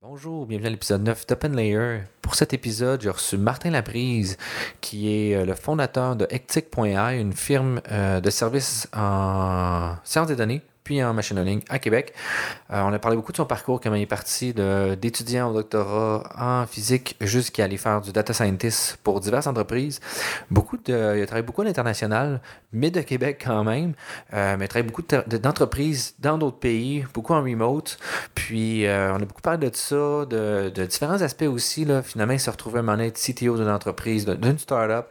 Bonjour, bienvenue à l'épisode 9 d'Open Layer. Pour cet épisode, j'ai reçu Martin Laprise, qui est euh, le fondateur de Ectic.ai, une firme euh, de services en sciences des données puis en machine learning à Québec. Euh, on a parlé beaucoup de son parcours, comment il est parti d'étudiant au doctorat en physique jusqu'à aller faire du data scientist pour diverses entreprises. Beaucoup de, il a travaillé beaucoup à l'international, mais de Québec quand même. Euh, mais il travaille beaucoup d'entreprises dans d'autres pays, beaucoup en remote. Puis euh, on a beaucoup parlé de ça, de, différents aspects aussi. Là. Finalement, il s'est retrouvé à un être CTO d'une entreprise, d'une startup.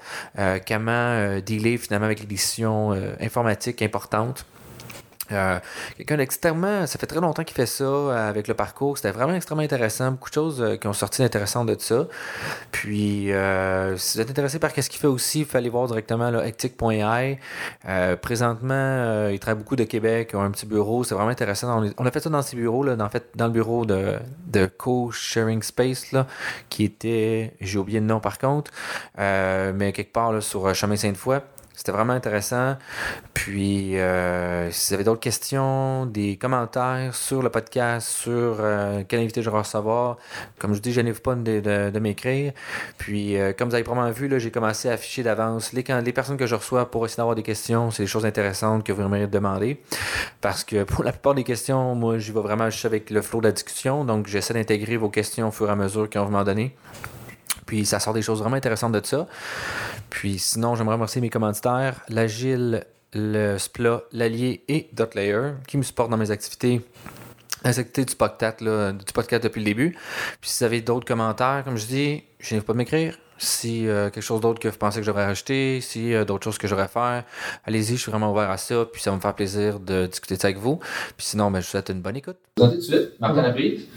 Comment dealer finalement avec les décisions informatiques importantes. Euh, quelqu'un d'extrêmement, ça fait très longtemps qu'il fait ça euh, avec le parcours. C'était vraiment extrêmement intéressant. Beaucoup de choses euh, qui ont sorti d'intéressantes de ça. Puis, si vous êtes intéressé par ce qu'il fait aussi, il faut aller voir directement là, ectic.ai. présentement, il travaille beaucoup de Québec, ils ont un petit bureau. C'est vraiment intéressant. On, a fait ça dans ces bureaux, là, dans, fait, dans le bureau de, de Co-Sharing Space, là, qui était, j'ai oublié le nom par contre, mais quelque part là, sur Chemin Sainte-Foy. C'était vraiment intéressant. Puis, euh, si vous avez d'autres questions, des commentaires sur le podcast, sur euh, quel invité je vais recevoir, comme je dis, je n'ai pas de, de, m'écrire. Puis, euh, comme vous avez probablement vu, j'ai commencé à afficher d'avance les, personnes que je reçois pour essayer d'avoir des questions. C'est des choses intéressantes que vous aimeriez demander. Parce que pour la plupart des questions, moi, je vais vraiment juste avec le flow de la discussion. Donc, j'essaie d'intégrer vos questions au fur et à mesure qu'on vous m'en donner. Puis ça sort des choses vraiment intéressantes de ça. Puis sinon, j'aimerais remercier mes commanditaires, l'Agile, le Spla, l'Allier et Dotlayer qui me supportent dans mes activités. Les du podcast, là, du podcast depuis le début. Puis si vous avez d'autres commentaires, comme je dis, je n'ai pas de m'écrire. Si euh, quelque chose d'autre que vous pensez que je devrais rajouter, si euh, d'autres choses que j'aurais faire, allez-y, je suis vraiment ouvert à ça, puis ça va me faire plaisir de discuter de ça avec vous. Puis sinon, ben, je vous souhaite une bonne écoute. Tout de suite, Martin Labrie.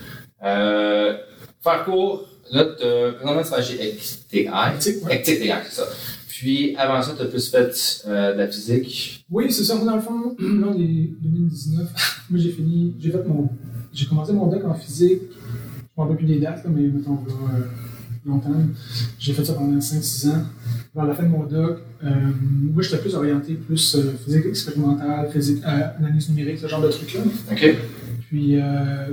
Euh, faire court, Là, tu vas chez Ectic AI. c'est ça. Puis, avant ça, tu as plus fait euh, de la physique. Oui, c'est ça. Moi, dans le fond, là, on est 2019. Moi, j'ai fini, j'ai fait mon, j'ai commencé mon doc en physique. Je ne me plus des dates, mais mettons, là, euh, longtemps. J'ai fait ça pendant 5-6 ans. Vers la fin de mon doc, euh, moi, j'étais plus orienté plus euh, physique expérimentale, physique, analyse numérique, ce genre de trucs-là. OK. Puis, euh,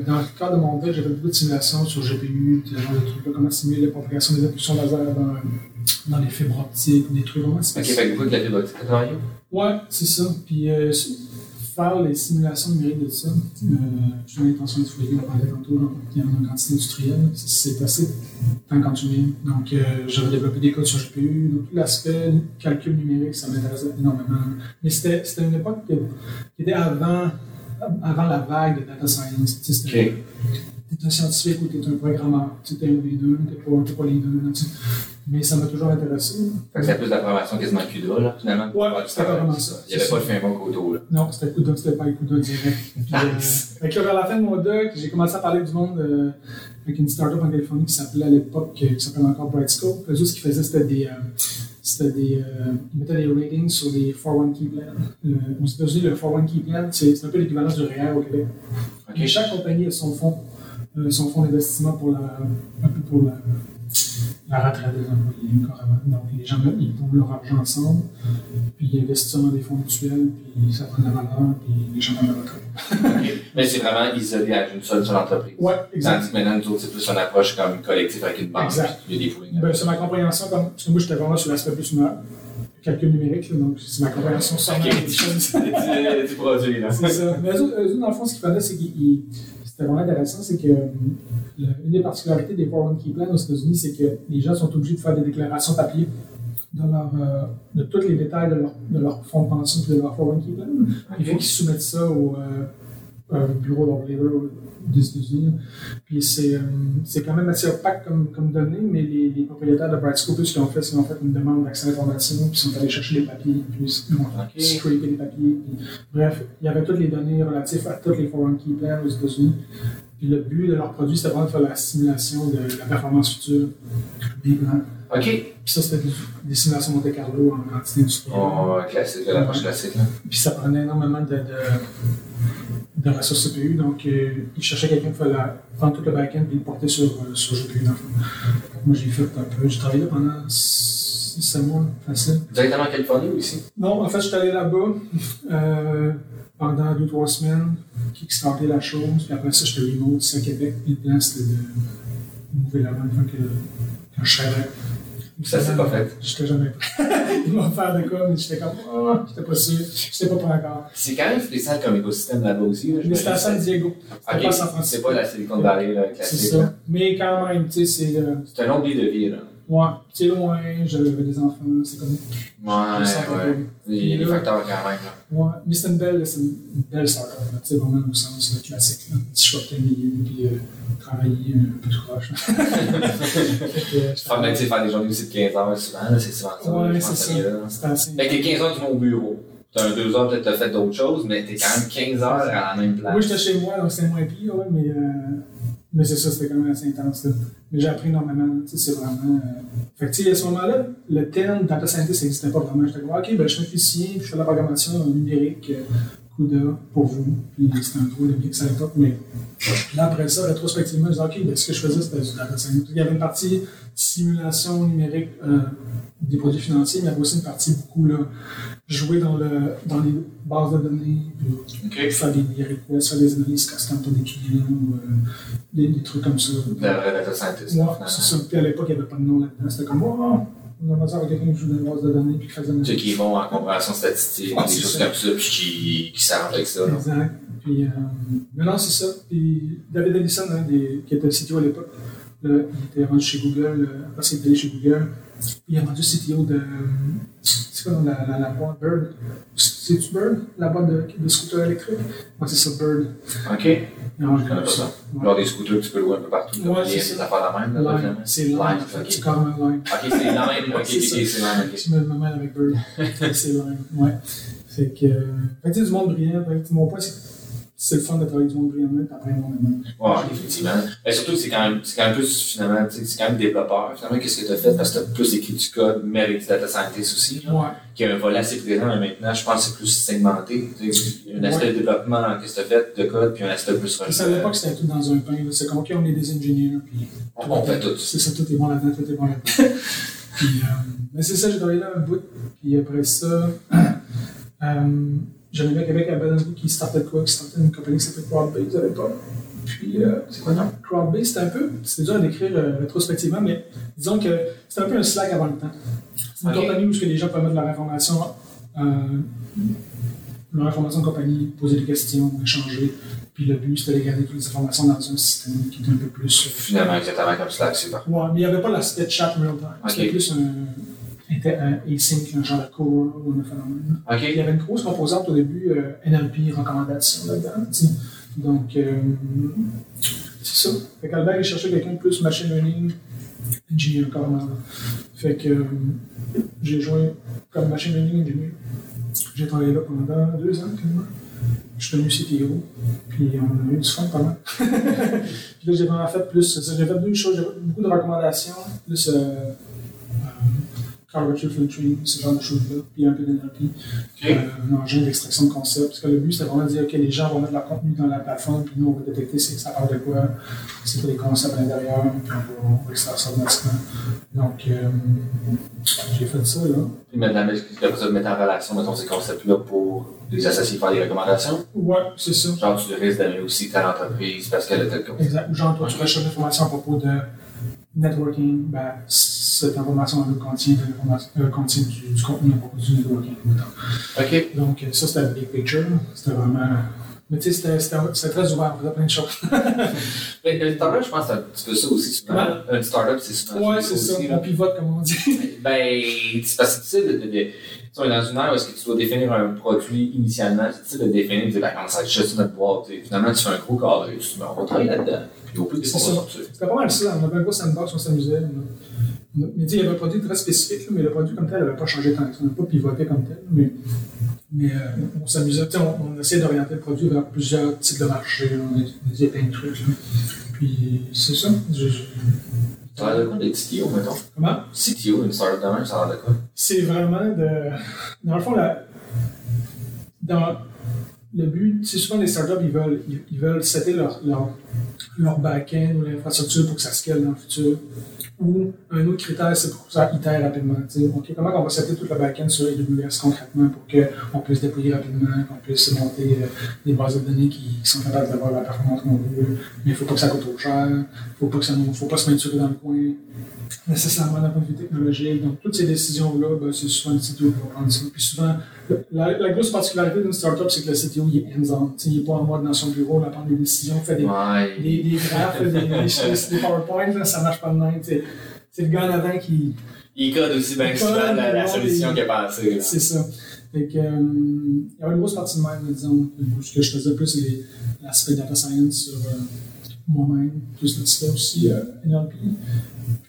dans le cadre de mon doc, j'avais beaucoup de simulations sur GPU, ce genre de trucs, comment simuler la propagation des impulsions laser dans, dans les fibres optiques, des trucs vraiment spécifiques. Ok, fait beaucoup de la fibre optique, Ouais, c'est ça. Puis, euh, faire les simulations numériques de ça, euh, j'ai l'intention de fouiller, on parlait tantôt, il y a une quantité industrielle, c'est possible, tant quand tu viens. Donc, euh, j'avais développé des codes sur GPU, donc tout l'aspect calcul numérique, ça m'intéressait énormément. Mais c'était une époque qui était avant avant la vague de data science. Tu es un scientifique ou tu es un programmeur. Tu es un des deux, tu n'es pas, les deux. Là, mais ça m'a toujours intéressé. c'est plus d'approbation quasiment CUDA, là, finalement. Ouais, c'était vraiment ça. Il n'y avait pas de fin bon couteau, là. Non, c'était CUDA, c'était pas CUDA direct. Puis, euh, vers la fin de mon doc, j'ai commencé à parler du monde euh, avec une startup en Californie qui s'appelait à l'époque, qui s'appelait encore Brightscope. Eux, ce qu'ils faisaient, c'était des. Euh, c'était des, euh, ils mettaient des ratings sur les 401 key plans. Le, aux États-Unis, le 401 key plan, c'est un peu l'équivalent du REER au Québec. Okay. chaque compagnie a son fonds, euh, son fonds d'investissement pour la, pour la, la retraite des employés. Donc, les gens ils posent leur argent ensemble, puis ils investissent dans des fonds mutuels, puis ça prend de la valeur, puis les gens prennent la retraite. Mais c'est vraiment isolé à une seule, seule entreprise. Oui, exact. Tandis que maintenant, nous c'est plus une approche comme collective avec une banque. Exact. Il y a des ben, c'est ma compréhension, comme, parce que moi, j'étais vraiment sur l'aspect plus humain calcul numérique, là, donc c'est ma compréhension sur okay. des choses. du produit, là. C'est ça. Mais eux, eux, dans le fond, ce qu'ils faisaient, c'est qu'ils c'était vraiment intéressant, c'est que euh, une des particularités des 401 Key Plans aux États-Unis, c'est que les gens sont obligés de faire des déclarations papier de, leur, euh, de tous les détails de leur, de leur fonds de pension et de leur 401 Key Plan. Il faut qu'ils soumettent ça au euh, bureau d'Orlaver des États-Unis. Puis c'est, euh, c'est quand même assez opaque comme, comme données, mais les, les propriétaires de Brightscope, ce qu'ils ont fait, c'est qu'ils ont fait une demande d'accès à l'information, puis ils sont allés chercher les papiers, puis ils ont okay. scraper les papiers. Puis, bref, il y avait toutes les données relatives à toutes les foreign key plans aux États-Unis. Puis le but de leur produit, c'était vraiment de faire la simulation de la performance future des plans. OK. Puis ça, c'était des, simulations Monte Carlo en quantité industrielle. Oh, classique, l'approche classique. Là. Puis ça prenait énormément de, de de ressources CPU. Donc, euh, il cherchait quelqu'un pour faire, prendre tout le back-end et le porter sur, euh, sur GPU. Moi, j'ai fait un peu. J'ai travaillé là pendant aussi, c'est moins facile. Directement en Californie ou ici? Non, en fait, je suis allé là-bas euh, pendant deux, trois semaines, kickstarter la chose, puis après ça, je suis remote ici à Québec, puis le plan, c'était de mouver là-bas une fois que, quand je serais Ça s'est pas fait. J'étais jamais prêt. Ils m'ont offert de quoi, mais j'étais comme, oh, j'étais pas sûr, j'étais pas prêt encore. C'est quand même spécial comme écosystème là-bas aussi. Là, Mais c'était à San Diego, c'était Ok, pas à San C'est pas la Silicon Valley là, C'est classique. ça. Mais quand même, tu sais, c'est. euh, C'est un long billet de vie, là. Ouais, c'est loin, j'avais des enfants, c'est comme. Ouais, ouais. Il y a des facteurs quand même, là. Ouais, mais c'est une belle, c'est une belle là, tu sais, vraiment au sens là, classique. Là. Petit short million, puis euh, travailler un peu tout euh, Faire, tu sais, faire des journées aussi de 15 heures souvent, c'est souvent ça. Ouais, c'est ça. C'est assez. Fait que t'es 15 heures tu vas au bureau. T'as un 2 heures, peut-être t'as fait d'autres choses, mais t'es quand même 15 heures à la même place. Oui, j'étais chez moi, donc c'était moins pire, ouais, mais, euh, mais c'est ça, c'était quand même assez intense. Là. Mais j'ai appris énormément, c'est vraiment. Euh... Fait que, à ce moment-là, le terme data scientist n'existait pas vraiment. J'étais comme, ok, ben, je suis physicien, puis je fais la programmation numérique, euh, CUDA, pour vous. Puis c'était un drôle de mix à l'époque, mais là, après ça, rétrospectivement, je disais, ok, ben, ce que je faisais, c'était du data science. Il y avait une partie simulation numérique euh, des produits financiers, mais il y avait aussi une partie beaucoup, là, jouer dans, le, dans les bases de données, puis Ok. faire des, des requests, faire des analyses quand tu des clients ou euh, des, des trucs comme ça. Le vrai data scientist. Ouais, c'est ça. Puis à l'époque, il n'y avait pas de nom là-dedans. C'était comme, oh, on aimerait ça avoir quelqu'un qui joue dans les bases de données puis qui fait des Ceux qui vont en comparaison statistique, des choses comme ça, puis qui, qui s'arrangent avec ça. Exact. Puis, euh, mais non, c'est ça. Puis David Ellison, hein, des- qui était CTO à l'époque, là, il était rendu chez Google, euh, après c'est allé chez Google. Il est rendu CTO de. C'est quoi la, la, la boîte Bird? C'est-tu Bird? La boîte de, de scooter électrique Ouais, c'est ça, Bird. Ok. Rendu Je connais pas ça. Ouais. Genre des scooters que tu peux louer un peu partout. Ouais, a c'est ça. affaires de même, là, Lime. C'est Lime, en fait. ok. C'est carrément Lime. Ok, c'est Lime, ok, C'est Lime. Je me mêle avec Bird. c'est Lime, ouais. Fait que. euh, Fait que tu du monde brillant. Fait que mon point, c'est c'est le fun de travailler avec du monde brillant, puis après, énormément. Ouais, effectivement. Mais surtout, c'est quand même, c'est quand même plus, finalement, tu sais, c'est quand même développeur. Finalement, qu'est-ce que tu as fait? Parce que tu as plus écrit du code, mais avec du data scientist aussi, là, Ouais. qui a un volet assez présent, mais maintenant, je pense que c'est plus segmenté. Tu sais, Il y a un aspect Ouais. de développement qu'est-ce que tu as fait de code, puis un aspect plus Puis ça, à l'époque, c'était tout dans un pain. là. C'est comme, OK, on est des ingénieurs, puis. On, on fait tout. C'est ça, tout est bon là-dedans, tout est bon là-dedans. puis, euh, mais c'est ça, j'ai travaillé là un bout. Puis après ça, euh, j'avais un mec avec à Bellevue qui startait quoi, qui startait une compagnie qui s'appelait Crowdbase à l'époque. Puis, euh, c'est quoi, non? Crowdbase, c'était un peu, c'était dur à décrire euh, rétrospectivement, mais disons que c'était un peu un Slack avant le temps. C'est une compagnie où que les gens peuvent mettre leur information, euh, leur information de compagnie, poser des questions, échanger. Puis le but, c'était de garder toutes les informations dans un système qui était un peu plus. Finalement, exactement comme Slack, c'est parfait. Ouais, mais il n'y avait pas l'aspect chat real time. Ok. C'était plus un, inter- un async, un genre de core ou un phénomène. Il y avait une grosse composante au début, euh, NLP, recommandation là-dedans. Donc, euh, c'est ça. Fait qu'Albert, il cherchait quelqu'un de plus machine learning, engineer carrément. là. Fait que euh, j'ai joint comme machine learning engineer. J'ai travaillé là pendant deux ans, quasiment. Je suis devenu CTO, puis on a eu du fun mal. puis là, j'ai vraiment fait plus. J'ai fait deux choses. J'ai fait beaucoup de recommandations, plus euh, euh, carburetor filtering, ce genre de choses-là, puis un peu Ok. euh, un engin d'extraction de concept. Parce que le but, c'était vraiment de dire, OK, les gens vont mettre leur contenu dans la plateforme, puis nous, on va détecter c'est que ça parle de quoi, c'est quoi les concepts à l'intérieur, puis on va, on va extraire ça automatiquement. Donc, euh, j'ai fait ça, là. Puis la, après ça, mettre en relation, mettons, ces concepts-là pour les associer faire des recommandations? Ouais, c'est ça. Genre, tu risques d'amener aussi telle entreprise parce qu'elle a tel concept. Exact. Genre, toi, tu recherches information à propos de networking, ben, cette information-là contient, de l'information- euh, contient du, du contenu à propos du mettons. Ok. Donc, euh, ça, c'était le big picture. C'était vraiment. Mais tu sais, c'était- très ouvert, on faisait plein de choses. Mais le startup, je pense que c'est un petit peu ça aussi, souvent. Un startup, c'est souvent Ouais, c'est ça. aussi, On pivote, comme on dit. Ben, c'est parce que tu sais, de, de, de- tu on est dans une ère où est-ce que tu dois définir un produit initialement, c'est de définir, dire, ben, comment ça juste notre boîte. tu. Finalement, tu fais un gros cadre, tu dis, ben, on va travailler là-dedans. Puis au plus, C'est ça. C'était pas mal ça. On avait un gros sandbox, on s'amusait. Mais tu sais, il y avait un produit très spécifique, mais le produit comme tel n'avait pas changé tant que ça. On n'a pas pivoté comme tel. Mais, mais euh, on s'amusait. On, on essayait d'orienter le produit vers plusieurs types de marchés. On dit plein de trucs. là. Puis c'est ça. Je- je- Ça a l'air de quoi des CTO, mettons? Comment? CTO, une startup de même, ça a l'air de quoi? c'est vraiment de. Dans le fond, la, dans le but, c'est souvent les startups, ils veulent, ils, ils veulent setter leur, leur, leur back-end ou l'infrastructure pour que ça scale dans le futur. Ou un autre critère, c'est pour que ça itère rapidement. T'sais, OK, comment on va setter tout le back-end sur AWS concrètement pour qu'on puisse déployer rapidement, qu'on puisse monter euh, des bases de données qui, sont capables d'avoir la performance qu'on veut. Mais il ne faut pas que ça coûte trop cher. Il faut ça nous, faut pas se mettre dans le coin nécessairement d'un point de vue technologique. Donc, toutes ces décisions-là, ben, c'est souvent le CTO qui va prendre ça. Puis souvent, la, grosse particularité d'une startup, c'est que le CTO, il est hands-on. Il n'est pas en mode dans son bureau, à prendre des décisions, fait des, Ouais. Des, des graphes, des, des, des PowerPoints, ça marche pas de même. C'est le gars en avant qui. Il code aussi bien Il souvent la, la solution qu'il a pensée. C'est ça. Fait que, euh, il y avait une grosse partie de même, disons. Ce que je faisais plus, c'est l'aspect data science sur euh, moi-même, plus l'aspect aussi euh, NLP.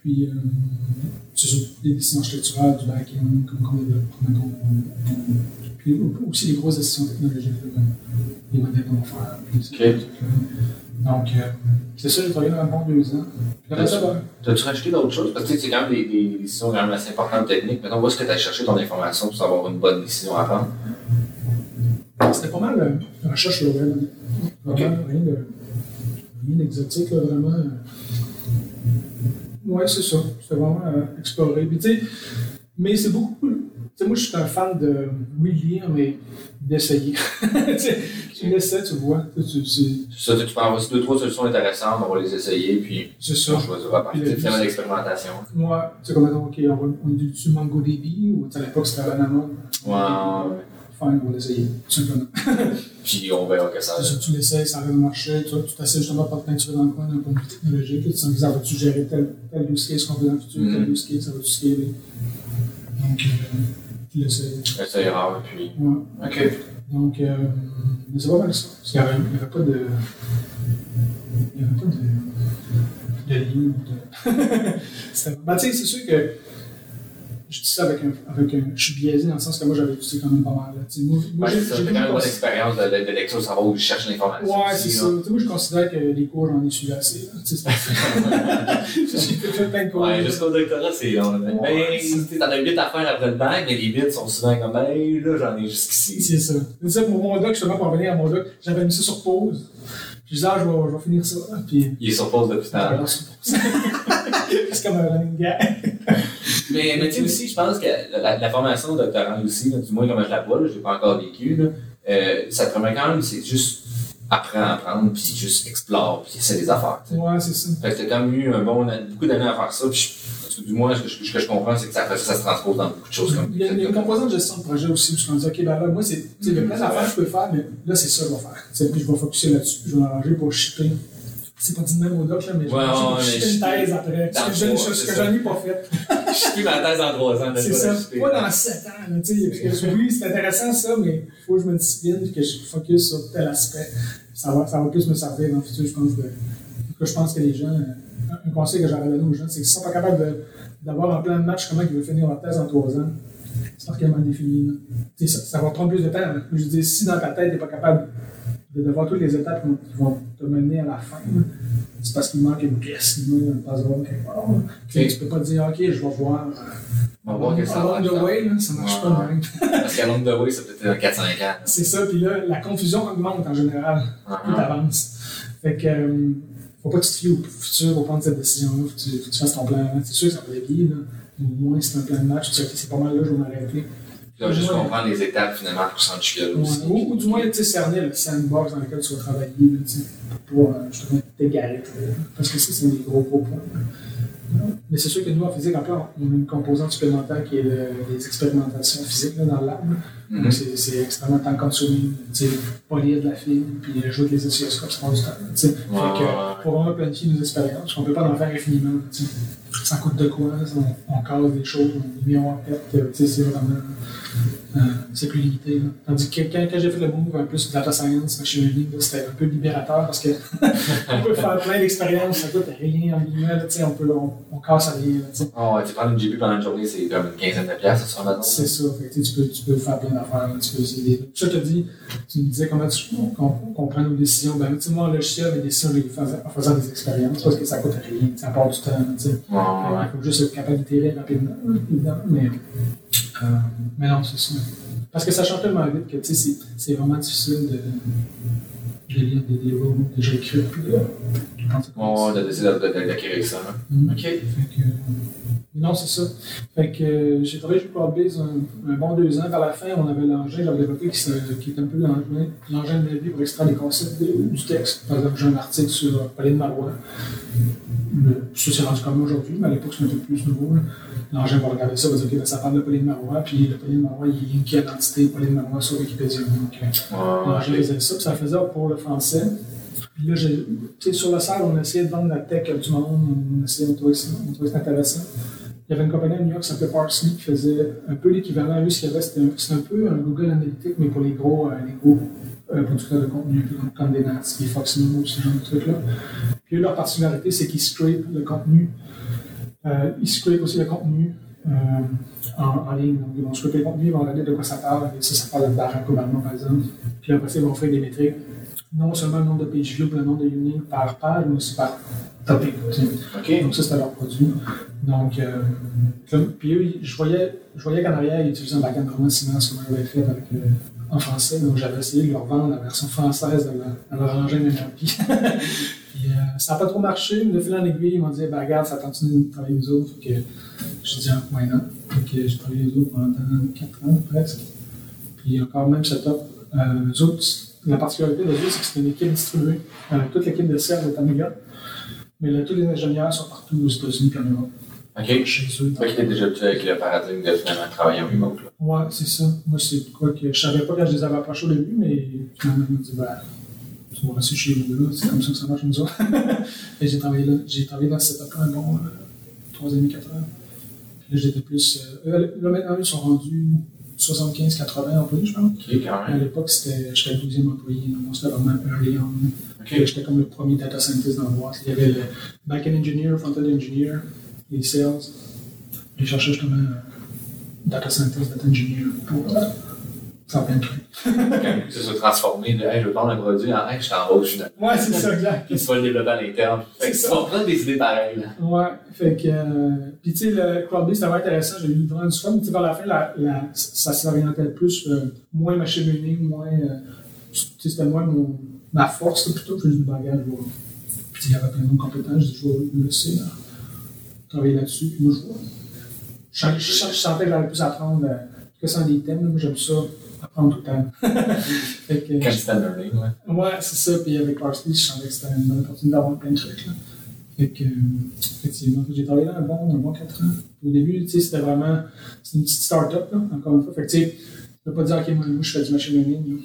Puis, euh, c'est ça, les décisions architecturales du back-end, comme on- Puis aussi les grosses décisions technologiques, comme les modèles qu'on va faire. puis. Donc, euh, c'est ça, j'ai travaillé dans un bon deux ans. T'as-tu rajouté d'autres choses? Parce que c'est quand même des, des décisions quand même assez importantes techniques. Maintenant, où est-ce que tu as cherché ton information pour savoir une bonne décision à prendre? C'était pas mal euh, recherche sur le web. Vraiment, rien de- rien d'exotique, là, vraiment. Ouais, c'est ça. C'était vraiment euh, explorer. Puis, mais c'est beaucoup. Tu sais, moi, je suis un fan de, oui, lire, mais d'essayer. tu sais, tu vois. Tu, ça, tu peux avoir deux, trois solutions intéressantes, on va les essayer, puis c'est on ça. choisira par c'est- l'expérimentation. Moi, tu sais, comme mettons, OK, on, va, on utilise MongoDB, ou à l'époque, c'était Banana. Ouais. Fine, on va l'essayer, tout simplement. Puis on verra que ça. Ça, tu l'essayes, ça va marcher, tu, t'essayes justement pas de peinturer dans le coin d'un point de vue technologique. Tu sens que ça va-tu gérer tel, tel use case qu'on veut dans le futur, tel Mhm. use case, ça va-tu scaler. Donc, euh, tu l'essayes. Ça ira, puis. Ouais. Ok. Donc, euh, mais c'est pas mal ça. Parce qu'il n'y avait, il pas de. Il n'y avait pas de. de livre. De... Ben, tu sais, c'est sûr que. Je dis ça avec un, avec un. Je suis biaisé dans le sens que moi, j'avais étudié quand même pas mal. là. Tu sais, Moi, Ouais, j'ai- ça. quand même une expérience de, de, de lecture, savoir où je cherche l'information. Ouais, c'est ça. Tu sais, moi, je considère que les cours, j'en ai suivi assez. Tu sais, J'ai fait plein de cours. Ouais, jusqu'au doctorat, c'est long. là. Ouais, tu sais, t'en as 8 à faire après le bac, mais les 8 sont souvent comme, ben, là, j'en ai jusqu'ici. C'est ça. C'est ça, pour mon doc, justement, pour revenir à mon doc, j'avais mis ça sur pause. Je disais, ah, je vais, je vais finir ça. Puis, Il est sur pause depuis tard. alors, c'est c'est comme un running gag. Mais, mais tu sais aussi, je pense que la, la formation doctorale aussi, là, du moins comme je la vois, je l'ai pas encore vécu, là, euh, ça te permet quand même, c'est juste apprendre, apprendre, puis juste explore, puis essaie des affaires. tu sais. Ouais, c'est ça. Fait que t'as quand même eu un bon, beaucoup d'années à faire ça, puis du moins, ce que je, ce que je comprends, c'est que ça, ça, se transpose dans beaucoup de choses comme Il y a, il y a une composante de gestion de projet aussi, je me dis, OK, ben là, moi, c'est, y a plein d'affaires que je peux faire, mais là, c'est ça que je vais faire. Tu sais, puis je vais focuser là-dessus, puis je vais m'arranger pour shipper. C'est pas dit de même au doc, là, mais je vais Ouais, mais une thèse après. Ce que je- le ce fond, que c'est je ça. n'ai pas fait. Je suis ma thèse en trois ans. C'est ça. Pas dans 7 ans, là, tu sais. Parce que oui, c'est intéressant ça, mais il faut que je me discipline et que je focus sur tel aspect. Ça va, ça va plus me servir dans le futur, je pense. De, que je pense que les gens, euh, un conseil que j'aurais donné aux gens, c'est qu'ils sont pas capables d'avoir en plein de match comment ils veulent finir leur thèse en 3 ans. C'est pas tellement défini. Tu Ça, ça va prendre plus de temps. là. Je dire, si dans ta tête, tu n'es pas capable de, de voir toutes les étapes qui vont, te mener à la fin, c'est parce qu'il manque une pièce, il manque une password quelque part. Tu Tu peux pas dire, OK, je vais voir. euh, On va voir que ça Along the va. way, là, ça marche Ouais. pas même. Parce qu'à Long the Way, c'est peut-être un 4-5 ans. C'est ça, puis là, la confusion augmente en général, plus Mhm. t'avances. Fait que, euh, faut pas que tu te fies au futur pour prendre cette décision-là, faut que tu, faut que tu fasses ton plan. C'est sûr que ça va dévier. Mais au moins, c'est un plan de match, tu sais, c'est pas mal là, je vais m'arrêter. Puis là, juste comprendre les étapes finalement pour s'en Ouais. aussi. Ou, du moins, tu sais, cerner le sandbox dans lequel tu vas travailler, pour pas, euh, justement, t'égarer. Parce que ça, c'est un des gros, gros points. Mais c'est sûr que nous, en physique, encore, on a une composante supplémentaire qui est le- les expérimentations physiques là, dans le lab. Donc, c'est extrêmement temps pas lire de la film, puis jouer avec les oscilloscopes, ça prend du temps. Ouais, fait que, ouais. pour vraiment planifier nos expériences, on peut pas en faire infiniment. Ça coûte de quoi, on, on casse des choses, on les met en tête, c'est vraiment. euh, c'est plus limité. là. Tandis que quand, quand j'ai fait le move un peu sur data science, machine learning, c'était un peu libérateur parce que on peut faire plein d'expériences, ça coûte rien en guillemets, là, tu sais, on, peut, on, on casse à rien. Oh, ouais, tu prends une GPU pendant une journée, c'est comme une quinzaine de piastres, ça se remet C'est ça, fait tu peux, tu peux faire plein d'affaires, tu peux essayer je te dis, tu me disais comment tu, qu'on, qu'on prend nos décisions. Ben, tu sais, moi, en logiciel, mes décisions, je les fais en faisant des expériences parce que ça coûte rien, ça part du temps, tu sais. Ouais, Il faut juste être capable rapidement, évidemment, mais, euh, mais non, c'est ça. Parce que ça change tellement vite que, c'est, vraiment difficile de, lire des, roadmaps déjà écrits, On a décidé d'acquérir ça. hein. Mm. OK. Fait que, euh, non, c'est ça. Fait que euh, j'ai travaillé chez Cloudbase un, un bon deux ans. Vers la fin, on avait l'engin que j'avais développé qui, se- qui est un peu l'engin l'engin de la vie pour extraire des concepts de- du texte. Par exemple, j'ai un article sur euh, Pauline Marois. Ça s'est rendu comme aujourd'hui, mais à l'époque, c'était un peu plus nouveau. L'engin va regarder ça, va dire, OK, ben, ça parle de Pauline Marois, puis le Pauline Marois, il est linké à l'entité Pauline Marois sur Wikipédia. Donc, euh, Ouais, OK. faisais ça, puis ça faisait pour le français. Là, sur le site, on essayait de vendre la tech du monde, on essayait, on trouvait ça, ça intéressant. Il y avait une compagnie à New York qui s'appelait Parsley qui faisait un peu l'équivalent à lui, ce qu'il y avait, c'était un, peu un Google Analytics, mais pour les gros, euh, les gros euh, producteurs de contenu, comme Condé Nast, les Fox News, ce genre de trucs-là. Puis eux, leur particularité, c'est qu'ils scrape le contenu. Euh, ils scrape aussi le contenu en, ligne. Donc, ils vont scraper le contenu, ils vont regarder de quoi ça parle. Et ça, ça parle de Barack Obama, par exemple. Puis après ils vont faire des métriques. Non seulement le nombre de page views, le nombre de uniques par page, mais aussi par topic. tu sais. OK. Donc ça, c'était leur produit. Donc, euh, comme- puis eux, je voyais, je voyais qu'en arrière, ils utilisaient un backend vraiment similaire à ce que moi j'avais fait avec, euh, en français. Donc, j'avais essayé de leur vendre la version française de, la- de leur engin puis, euh, ça n'a pas trop marché. Mais de fil en aiguille, ils m'ont dit, ben, regarde, ça continue de travailler nous autres. Fait que j'ai dit, ah, why not? Fait que j'ai travaillé les autres pendant 4 ans presque. Puis encore même setup. Euh, les autres, la particularité des autres, c'est que c'était une équipe distribuée. Euh, toute l'équipe de serve est à New York. Mais là, tous les ingénieurs sont partout aux États-Unis et en Europe. OK. Chez eux. Que t'es déjà habitué avec le paradigme de finalement travailler en remote. Là. Ouais, c'est ça. Moi, c'est quoi que je savais pas quand je les avais approchés au début, mais finalement, ils m'ont dit, ben, tu vas rester chez vous là, c'est comme ça que ça marche nous autres. Et j'ai travaillé là. J'ai travaillé dans ce setup-là un bon euh, 3,5 4 heures. Puis là, j'étais plus. Euh, là, maintenant, ils sont rendus 75-80 employés, je pense. Quand À l'époque, c'était, j'étais le 12e employé. donc Moi, c'était vraiment early on. OK. Fait que J'étais comme le premier data scientist dans le boîte. Il y avait le back-end engineer, front-end engineer, les sales. J'ai cherché justement euh, data scientist, data engineer pour faire plein de trucs. Ça s'est transformé de hey, je vais prendre un produit en hey, je t'embauche finalement. Ouais, c'est ça, exact. Puis tu vas le développer à l'interne. Fait que tu ça. vas prendre des idées pareilles. Là. Ouais, fait que. euh, puis tu sais, le Cloudbase, c'était vraiment intéressant. J'ai eu vraiment du fun. Tu sais, vers la fin, la, la, ça s'orientait plus, euh, moins machine learning, moins. euh, tu sais, c'était moins mon, ma force, là, plutôt plus du bagage. Puis il y avait plein d'autres compétences. J'ai dit, je vais me laisser là, travailler là-dessus. Puis moi, je vois. Je, je, je, je sentais que j'avais plus à apprendre. Euh, que sans des thèmes, moi, j'aime ça, apprendre tout le temps. fait que, Constant learning, ouais. Ouais, c'est ça. Puis avec Parsley, je sentais que c'était une bonne opportunité d'avoir plein de trucs. Là. Fait que, effectivement, j'ai travaillé là un bon, un bon 4 ans. Au début, tu sais, c'était vraiment, c'était une petite start-up, là, encore une fois. Fait que, tu sais, peux pas dire, OK, moi, moi, je fais du machine learning.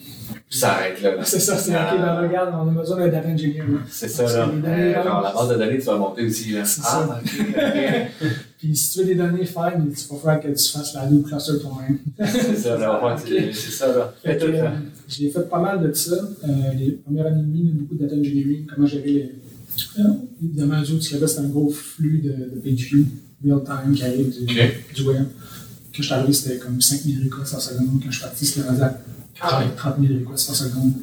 Puis ça arrête là. là. C'est ça, c'est OK, ben, regarde, on a besoin d'un data engineer. là. C'est ça, là. données Euh, genre, la base de données, tu vas monter aussi. Là. C'est ah, ça. Puis si tu veux des données fines, il faut faire que tu fasses la Hadoop cluster toi-même. c'est ça, là. C'est c'est ça, là. Fait que, euh, j'ai fait pas mal de ça. Euh, les premières années et demie, beaucoup de data engineering, comment gérer les. Euh, évidemment, les autres, ce qu'il y avait, c'était un gros flux de, de page view, real time, qui arrive du, du web. Quand je suis arrivé, c'était comme 5000 requests par seconde. Quand je suis parti, c'était rendu à Ah ouais. 30 000 requests par seconde.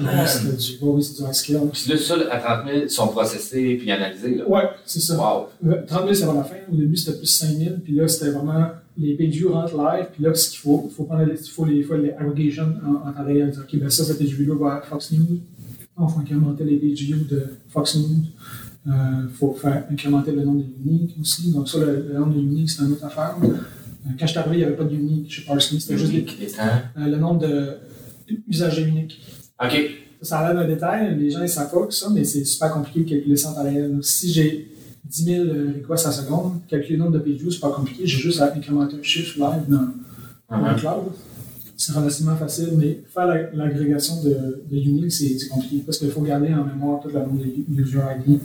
là, du, oui, c'est du scale. Puis là, ça, là, à 30 000, sont processés puis analysés. Là. Ouais, c'est ça. Wow. Euh, 30 000, c'est vers la fin. Au début, c'était plus 5 000. Puis là, c'était vraiment les page rentrent live. Puis là, ce qu'il faut, il faut prendre les, faut les, faut les aggregations en, en temps réel. Dire, OK, ben ça, cette page view-là va à Fox News. On faut incrémenter les page de Fox News. Il faut faire incrémenter le nombre de uniques aussi. Donc, ça, le, le nombre de uniques, c'est une autre affaire. Euh, Quand je suis arrivé, il n'y avait pas de unique chez Parsley. C'était juste des- euh, le nombre d'usagers uniques. OK. Ça a l'air d'un détail, les gens ne savent pas que ça, mais c'est super compliqué de calculer ça en. Donc, si j'ai 10 000 requests à seconde, calculer le nombre de page views, c'est pas compliqué. J'ai juste à incrémenter un chiffre live dans, dans le Mhm. cloud. C'est relativement facile, mais faire la- l'agrégation de, de Unix, c'est compliqué parce qu'il faut garder en mémoire tout le nombre de user ID.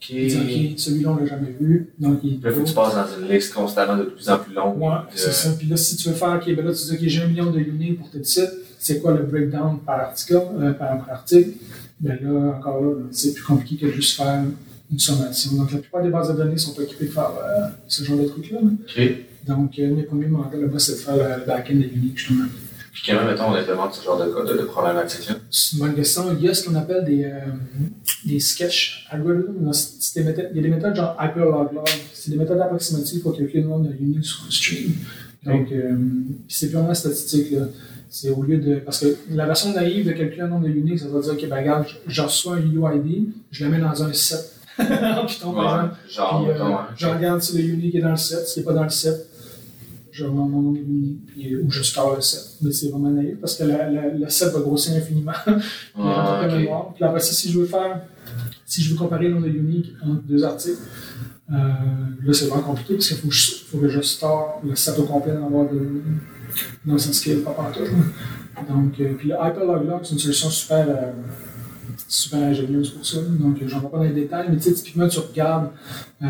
Dire, OK. OK, celui-là, on l'a jamais vu, donc il Là, faut que tu passes dans une liste constamment de plus en plus longue. Ouais, de- c'est ça. Puis là, si tu veux faire, OK, ben là, tu dis, OK, j'ai un million de uniques pour tel site, c'est quoi le breakdown par article, euh, par, par article? Ben là, encore là, c'est plus compliqué que juste faire une sommation. Donc, la plupart des bases de données sont pas équipées de faire euh, ce genre de trucs-là. là. OK. Donc, euh, mes premiers mandats là-bas, c'est de faire le, back-end des uniques, justement. Puis comment, mettons, on implémente ce genre de, de, de problématique-là? C'est une bonne question. Il y a ce qu'on appelle des, euh, des méthodes- Il y a des méthodes genre hyperloglog. C'est des méthodes approximatives pour calculer le nombre de uniques sur un stream. Donc, euh, puis c'est purement statistique. Là. C'est au lieu de. Parce que la version naïve de calculer un nombre de uniques, ça va dire, OK, ben regarde, je, reçois un UID, je le mets dans un set en Python, par exemple. Genre, Puis, euh, je regarde si le unique est dans le set. S'il n'est pas dans le set, je remets mon nom de ou je score le set. Mais c'est vraiment naïf parce que la- la- le set va grossir infiniment. Ah, en ok. mémoire. Puis après ça, si je veux faire, si je veux comparer le nombre de unique entre deux articles, euh, là, c'est vraiment compliqué parce qu'il faut, que je- faut que je store le set au complet dans l'ordre de. Non, ça ne scale pas partout. Donc, euh, puis le Hyperloglog, c'est une solution super, euh, super ingénieuse pour ça. Donc, j'en vais pas dans les détails, mais typiquement, tu regardes, euh,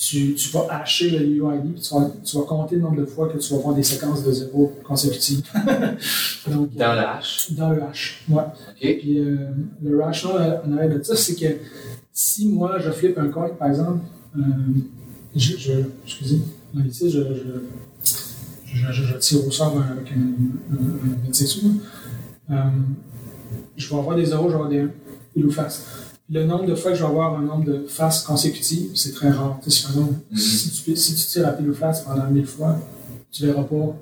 tu, tu vas hacher le UID, puis tu vas, tu vas compter le nombre de fois que tu vas voir des séquences de zéro consécutives. Donc, Dans le hash. dans le hash. Ouais. OK. Puis euh, le rational en arrière de ça, c'est que si moi je flippe un coin, par exemple, euh, je, je, excusez, là, ici, je, je, je, tire au sort avec un, un, un 26 sous, euh, je vais avoir des zéros, je vais avoir des 1, pile ou face. Le nombre de fois que je vais avoir un nombre de faces consécutives, c'est très rare. Tu sais, par exemple, Mhm. si, tu, si tu tires à pile ou face pendant 1000 fois, tu verras pas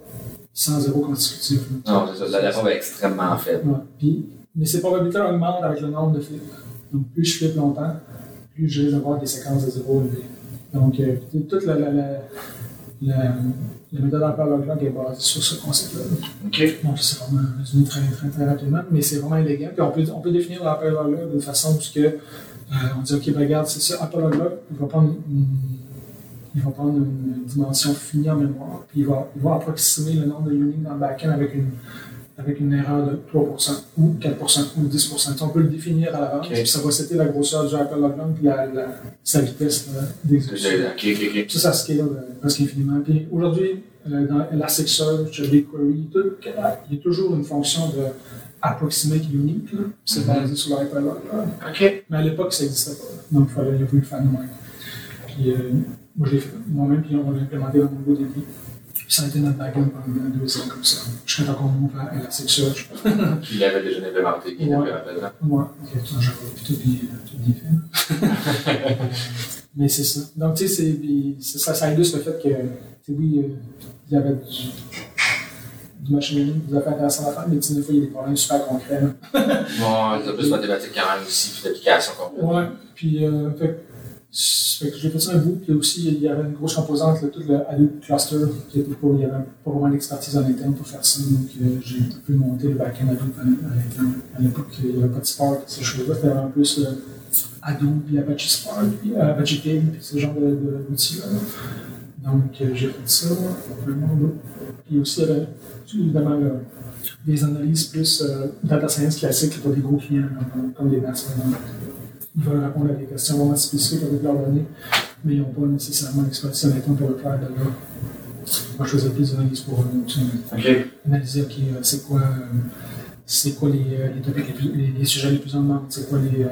100 zéros consécutifs. Non. La la est extrêmement faible. Ouais. Puis, mais ces probabilités augmentent avec le nombre de flips. Donc, plus je flippe longtemps, plus je risque d'avoir des séquences de zéro élevées. Donc, euh, toute la, la, la, la, la méthode Hyperloglog est basée sur ce concept-là. OK. Donc, c'est vraiment résumé très, très, très rapidement, mais c'est vraiment élégant. Puis, on peut, on peut définir l'Hyperloglog d'une façon où ce que, euh, on dit, OK, ben, regarde, c'est ça, il va prendre une, il va prendre une dimension finie en mémoire, puis il va, il va approximer le nombre de uniques dans le backend avec une, avec une erreur de 3% ou 4% ou 10%. On peut le définir à l'avance, Ok. puis ça va c'était la grosseur du Hyperloglog puis la, la, sa vitesse euh, d'exécution. OK, OK, OK. Ça, ça scale euh, presque infiniment. Puis aujourd'hui, euh, dans Elasticsearch, BigQuery, tout, il y a toujours une fonction de approximate unique. là. C'est Mhm. basé sur l'Hyperlog. là. OK. Mais à l'époque, ça n'existait pas. Donc, il fallait il le faire nous-mêmes. Puis, euh, moi, je l'ai fait moi-même, puis on l'a implémenté dans mon beau début. Puis ça a été notre backend pendant deux ans comme ça. Je suis encore move à Elasticsearch. Il l'avait déjà implémenté, il Ouais. l'avait rapidement. Moi, ok, tout, bien, fait. Mais c'est ça. Donc, tu sais, ça, ça illustre le fait que, tu oui, euh, il y avait du, du machine learning, des affaires intéressantes à faire, mais tu sais, des fois, il y a des problèmes super concrets. Bon, c'est plus mathématique quand même aussi, puis d'application complète. Ouais, puis, euh, fait, j'ai fait ça un bout, puis aussi, il y avait une grosse composante, là, tout le Hadoop cluster, qui était pas, il y avait pas vraiment d'expertise en interne pour faire ça, donc euh, j'ai un peu monté le backend Hadoop à, l'interne. À l'époque, il n'y avait pas de Spark, ces choses-là, c'était en plus euh, Hadoop, puis Apache Spark, puis euh, Apache Pig, puis ce genre d'outils-là. Donc, euh, j'ai fait ça, vraiment bout. Puis aussi, il y avait évidemment là, des analyses plus data science classiques pour des gros clients, comme, des exemple. Ils veulent répondre à des questions vraiment spécifiques avec leurs données, mais ils n'ont pas nécessairement l'expertise en pour le faire. Donc, moi, je faisais plus d'analyses pour eux. tu sais, OK. analyser, OK, euh, c'est quoi, euh, c'est quoi les, euh, les topics les, plus- les, les sujets les plus en demande, c'est quoi les, euh,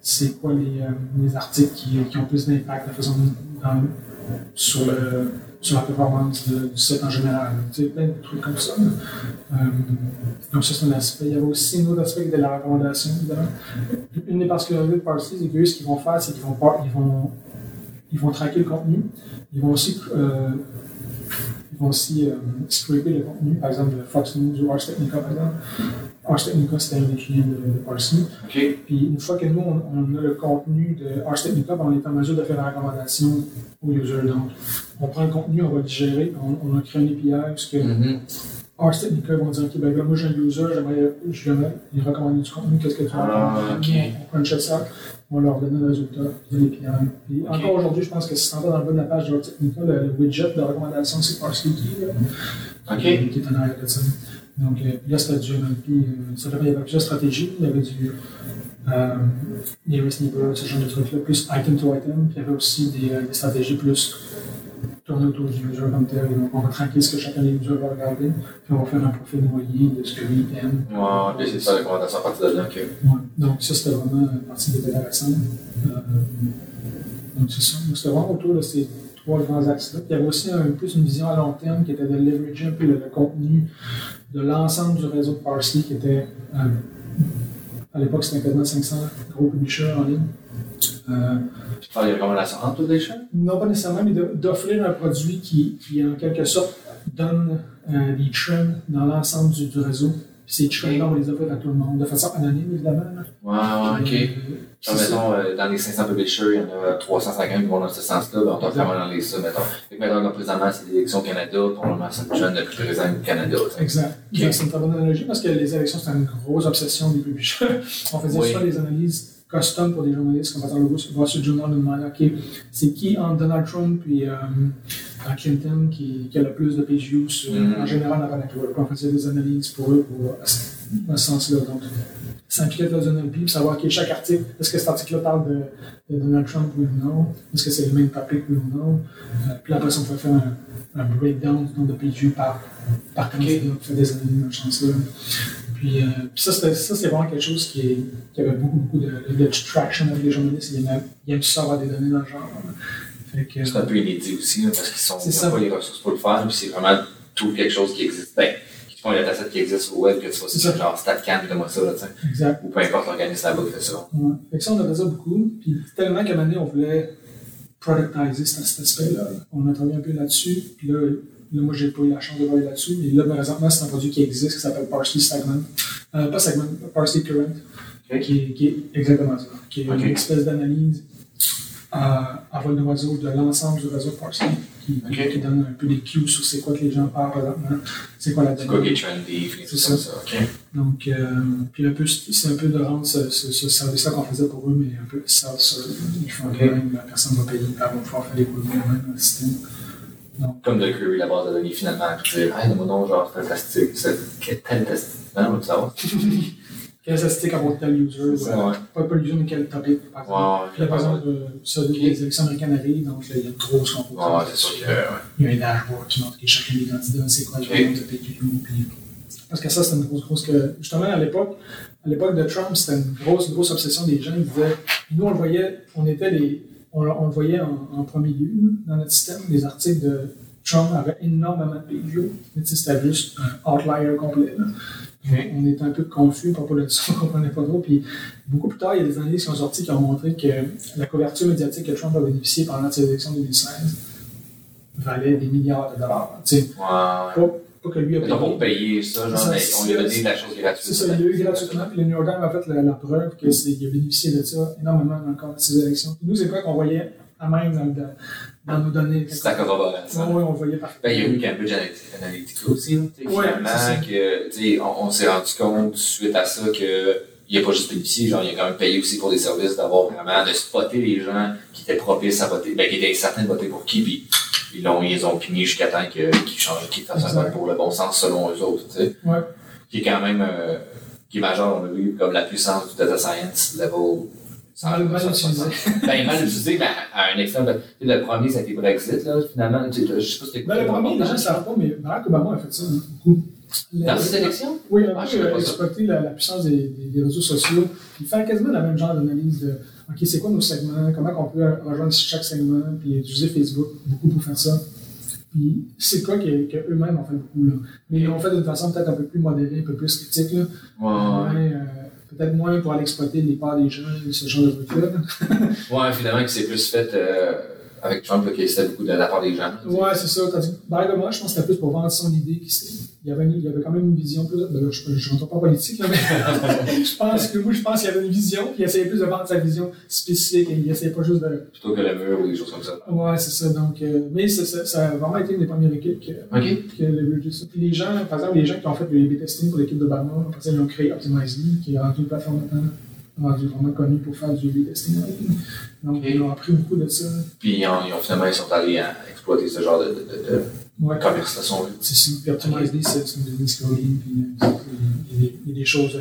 c'est quoi les, euh, les articles qui, qui ont plus d'impact de dans- sur, le, sur la performance du site en général. Tu sais, plein de trucs comme ça. Euh, donc ça, c'est un aspect. Il y avait aussi un autre aspect de la recommandation, évidemment. Une des particularités de Parsley, c'est que ce qu'ils vont faire, c'est qu'ils vont, ils vont, ils vont traquer le contenu. Ils vont aussi euh, ils vont aussi euh, scraper le contenu, par exemple de Fox News ou Ars Technica, par exemple. Ars Technica, c'était un des clients de, de Parsley. OK. Puis une fois que nous, on, on a le contenu de Ars Technica, ben, on est en mesure de faire la recommandation aux users. Donc, on prend le contenu, on va le digérer, on, on a créé un API parce que. Ars Technica vont dire, OK, ben là, moi j'ai un user, j'aimerais, je lui recommander du contenu, qu'est-ce que tu vas Ah, ok. On crunch ça, on leur donne le résultat. Puis Ok. encore aujourd'hui, je pense que si tu en vas dans le bas de la page de Ars Technica, le, widget de recommandation, c'est est là OK. qui est en arrière de ça. Donc euh, là, c'était du NLP. euh, il y avait plusieurs stratégies. Il y avait du euh, nearest neighbor, ce genre de trucs-là, plus item to item. Puis il y avait aussi des, euh, des stratégies plus tournées autour du user comme tel. Donc on va traquer ce que chacun des users va regarder. Puis on va faire un profil noyé de ce que lui aime. Ouais, puis essayer de faire la recommandation à partir de là. Ouais. Donc ça, c'était vraiment une partie des intéressant. Euh, donc c'est ça. Donc c'était vraiment autour de ces trois grands axes-là. Puis il y avait aussi un, plus une vision à long terme qui était de leverager un peu le, le contenu de l'ensemble du réseau de Parsley qui était, euh, à l'époque, c'était quasiment 500 gros publishers en ligne. Euh, Faire les recommandations entre les champs. non pas nécessairement, mais d'offrir un produit qui, qui, en quelque sorte, donne euh, des trims dans l'ensemble du, du réseau. Puis ces trims-là, on les offre à tout le monde, de façon anonyme, évidemment. Ouais, ouais, ok. Euh, Genre, mettons, euh, dans les 500 publishers, il y en a 350 qui vont dans ce sens-là, ben, on doit vraiment dans les ça, mettons. Mettons, comme présentement, c'est l'élection au Canada, probablement, c'est le jeune le plus présent au Canada. tu sais. Exact. C'est une très bonne analogie parce que les élections, c'est une grosse obsession des publishers. On faisait Oui. soit des analyses custom pour des journalistes, comme par exemple le Wall Street Journal nous demandait, OK, c'est qui entre Donald Trump et euh, euh, Clinton qui, qui a le plus de views sur- Mhm. en général dans la. Puis On faisait des analyses pour eux pour, euh, dans ce sens-là. Donc, de la zone LP, puis savoir OK, chaque article, est-ce que cet article-là parle de, de Donald Trump oui ou non? Est-ce que c'est le même topic oui ou non? Euh, puis après, on pouvait faire un, un breakdown du nombre de views par, par candidat, on fait des analyses dans ce sens-là. Puis, euh, puis ça, c'est vraiment quelque chose qui, est- qui avait beaucoup, beaucoup de, de traction avec les journalistes. Ils aiment, ils aiment ça avoir des données dans le genre. C'est un peu inédit aussi, là, parce qu'ils n'ont pas les ressources pour le faire, puis c'est vraiment tout quelque chose qui existe. Ben, qui font les recettes qui existent sur le web, que tu vois, C'est genre StatCan, donne-moi ça, là, exact. Ou peu importe l'organisme là-bas qui fait ça. Ouais. Fait que ça, on a fait ça beaucoup. Puis tellement qu'à un moment donné, on voulait productiser cet, cet aspect-là. On a travaillé un peu là-dessus. Puis là, là moi, j'ai pas eu la chance de travailler là-dessus. Mais là, présentement, c'est un produit qui existe qui s'appelle Parsley Segment. Euh, pas Segment, Parsley Current. Ok. Qui, est, qui est exactement ça. Qui est une espèce d'analyse à, à vol d'oiseau de l'ensemble du réseau Parsley. Qui, qui donne un peu des cues sur c'est quoi que les gens parlent présentement. C'est quoi la C'est quoi qui est trendy, C'est ça. Donc, euh, puis un peu, c'est un peu de rendre ce, ce, ce service-là qu'on faisait pour eux, mais un peu self-serve. Ils font Ok. même, la personne va payer, elle va pouvoir faire des roulements même dans le système. Comme de query la base de données finalement, puis dire, hey, donne-moi donc, genre, fantastique, c'est quel tel test. Non, on veut savoir. Quel statistique avoir tel user, C'est ça, ouais. pas pas le user, mais quel topic, par exemple. Là, par exemple, euh, ça, les élections américaines arrivent, donc là, il y a une grosse composante. Ouais, c'est sûr que, ouais. Il y a un dashboard qui montre que chacun des candidats, c'est quoi le Ok. nombre de PQ. Puis... Parce que ça, c'était une grosse, grosse. Que, justement, à l'époque, à l'époque de Trump, c'était une grosse, grosse obsession des gens. Ils disaient, nous, on le voyait, on était les. On, on le voyait en, en premier lieu dans notre système. Les articles de Trump avaient énormément de PQ. Mais c'était juste un outlier complet. On était un peu confus par rapport à ça, on ne comprenait pas trop. Puis beaucoup plus tard, il y a des analyses qui sont sorties qui ont montré que la couverture médiatique que Trump a bénéficié pendant ses élections 2016 valait des milliards de dollars. Pas, pas que lui a Mettons payé. pour payer ça, genre, Ça, on lui a donné la chose gratuite. C'est ça, il l'a eu gratuitement. Puis le New York Times a fait la, la preuve qu'il a bénéficié de ça énormément dans le cadre de ses élections. Nous, c'est quoi qu'on voyait à même dans, le- dans nos données? C'est à corroborer ça. Oui, on voyait partout. Ben, il y a eu Cambridge Analytica aussi, là, Ouais, finalement, que, tu sais, on, on s'est rendu compte suite à ça que il a pas juste bénéficié, genre, il a quand même payé aussi pour des services d'avoir vraiment, de spotter les gens qui étaient propices à voter, ben, qui étaient certains de voter pour qui, puis ils l'ont, ils ont pigné jusqu'à temps qu'ils changent, qu'ils fassent un vote pour le bon sens selon eux autres, tu sais. Ouais. Qui est quand même, euh, qui est majeur, on l'a vu, comme la puissance du data science level. Mal- mal utilisé. Ben, mal utilisé, mais à un extrême. tu sais, Le premier, ça a été Brexit, là, finalement. Tu sais, Je sais pas si Ben, le premier, les gens ne savent pas, mais Barack Obama a fait ça hein, beaucoup. Dans Le- cette élection? Oui, pas ça. exploiter la, la puissance des, des- des réseaux sociaux, puis faire quasiment la même genre d'analyse de OK, c'est quoi nos segments, comment on peut rejoindre chaque segment, puis utiliser Facebook beaucoup pour faire ça? Puis c'est quoi que- qu'eux-mêmes ont fait beaucoup, là? Mais ils l'ont fait d'une façon peut-être un peu plus modérée, un peu plus critique, là. Ouais, euh, peut-être moins pour aller exploiter les parts des gens, ce genre de trucs-là. Ouais, finalement, que c'est plus fait euh, avec Trump, que c'était beaucoup de la part des gens. Ouais, c'est ça. Tandis que Barack Obama, je pense que c'était plus pour vendre son idée. s'est- Il y, avait une- il y avait quand même une vision plus. Ben là, je ne rentre pas en politique, là, mais je pense que moi, je pense qu'il y avait une vision, puis il essayait plus de vendre sa vision spécifique, et il essayait pas juste de. Plutôt que le mur ou des choses comme ça. Ouais, c'est ça. Donc, euh, mais ça, ça, a vraiment été une des premières équipes qui a- Ok. qui a leveragé ça. Puis les gens, par exemple, les gens qui ont fait le A/B testing pour l'équipe d'Obama, après ça, ils ont créé Optimizely, qui est rendu une plateforme maintenant rendue vraiment connue pour faire du A/B testing. Donc, ils ont appris beaucoup de ça. Puis ils ont, ils ont finalement, ils sont allés à exploiter ce genre de, de, de, de Ouais. commerce là, si on veut. C'est ça. Puis Optimizely, c'est c'est une business coding, puis euh, il y a des- il y a des choses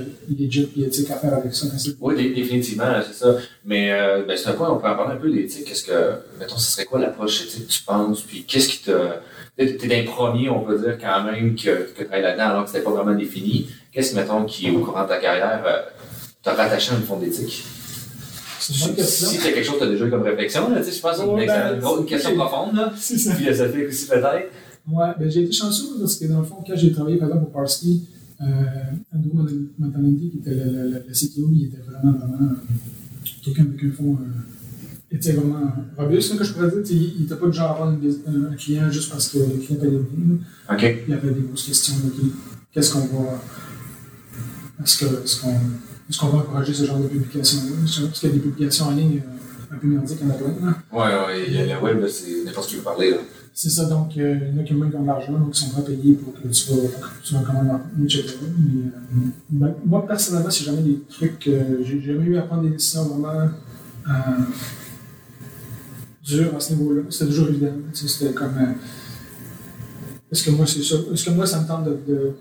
éthiques à faire avec ça. Oui, dé- définitivement, c'est ça. Mais euh, ben, c'est un point, on peut en parler un peu d'éthique. Qu'est-ce que, mettons, ce serait quoi l'approche éthique que tu penses? Puis qu'est-ce qui t'a. T'es t'es d'un premier, on peut dire quand même, que, que tu es là-dedans alors que c'était pas vraiment défini. Qu'est-ce, mettons, qui, au courant de ta carrière, euh, t'a rattaché à une forme d'éthique? Si c'est quelque chose que tu as déjà eu comme réflexion, là, tu sais, je pense que c'est une, ben, question profonde, là. C'est ça. philosophique aussi peut-être. Ouais, ben, j'ai été chanceux parce que dans le fond, quand j'ai travaillé par exemple pour Parsley, euh, Andrew Montalenti, qui était le, le, le CTO, il était vraiment, vraiment euh, quelqu'un avec un fond euh, était vraiment robuste, que je pourrais dire. Il il était pas du genre à prendre un client juste parce que le client payait bien. là. OK. Il y avait des grosses questions. Qu'est-ce qu'on va. Est-ce qu'on va encourager ce genre de publications-là? Parce qu'il y a des publications en ligne un peu merdiques, en a plein. là. Ouais, ouais, il y a le web, c'est n'importe qui veut parler. Là. C'est ça, donc euh, il y en a qui ont de l'argent, donc ils sont à payer pour que tu vas, que tu vas commander etc. Mais, euh, ben, moi, personnellement, c'est jamais des trucs. euh, j'ai jamais eu à prendre des décisions vraiment euh, dures à ce niveau-là. C'était toujours évident. C'était comme. euh, est-ce que moi, c'est ça? Est-ce que moi, ça me tente de, de,